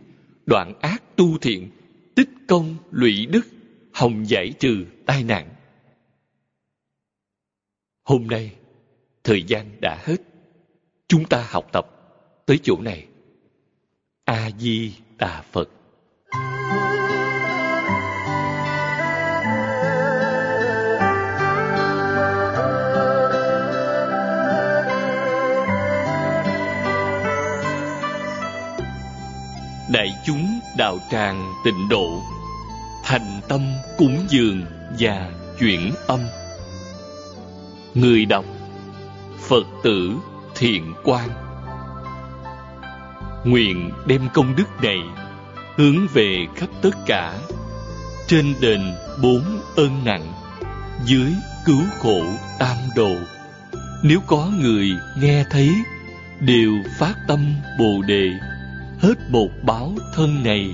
đoạn ác tu thiện, tích công lụy đức, hồng giải trừ tai nạn. Hôm nay, thời gian đã hết. Chúng ta học tập tới chỗ này. A Di Đà Phật. đại chúng đạo tràng tịnh độ, thành tâm cúng dường và chuyển âm. Người đọc, phật tử thiện quan. Nguyện đem công đức này hướng về khắp tất cả, trên đền bốn ơn nặng, dưới cứu khổ tam đồ. Nếu có người nghe thấy, đều phát tâm bồ đề hết bột báo thân này,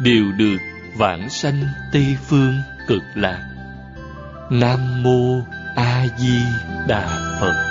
đều được vãng sanh tây phương cực lạc. Nam mô a di đà phật.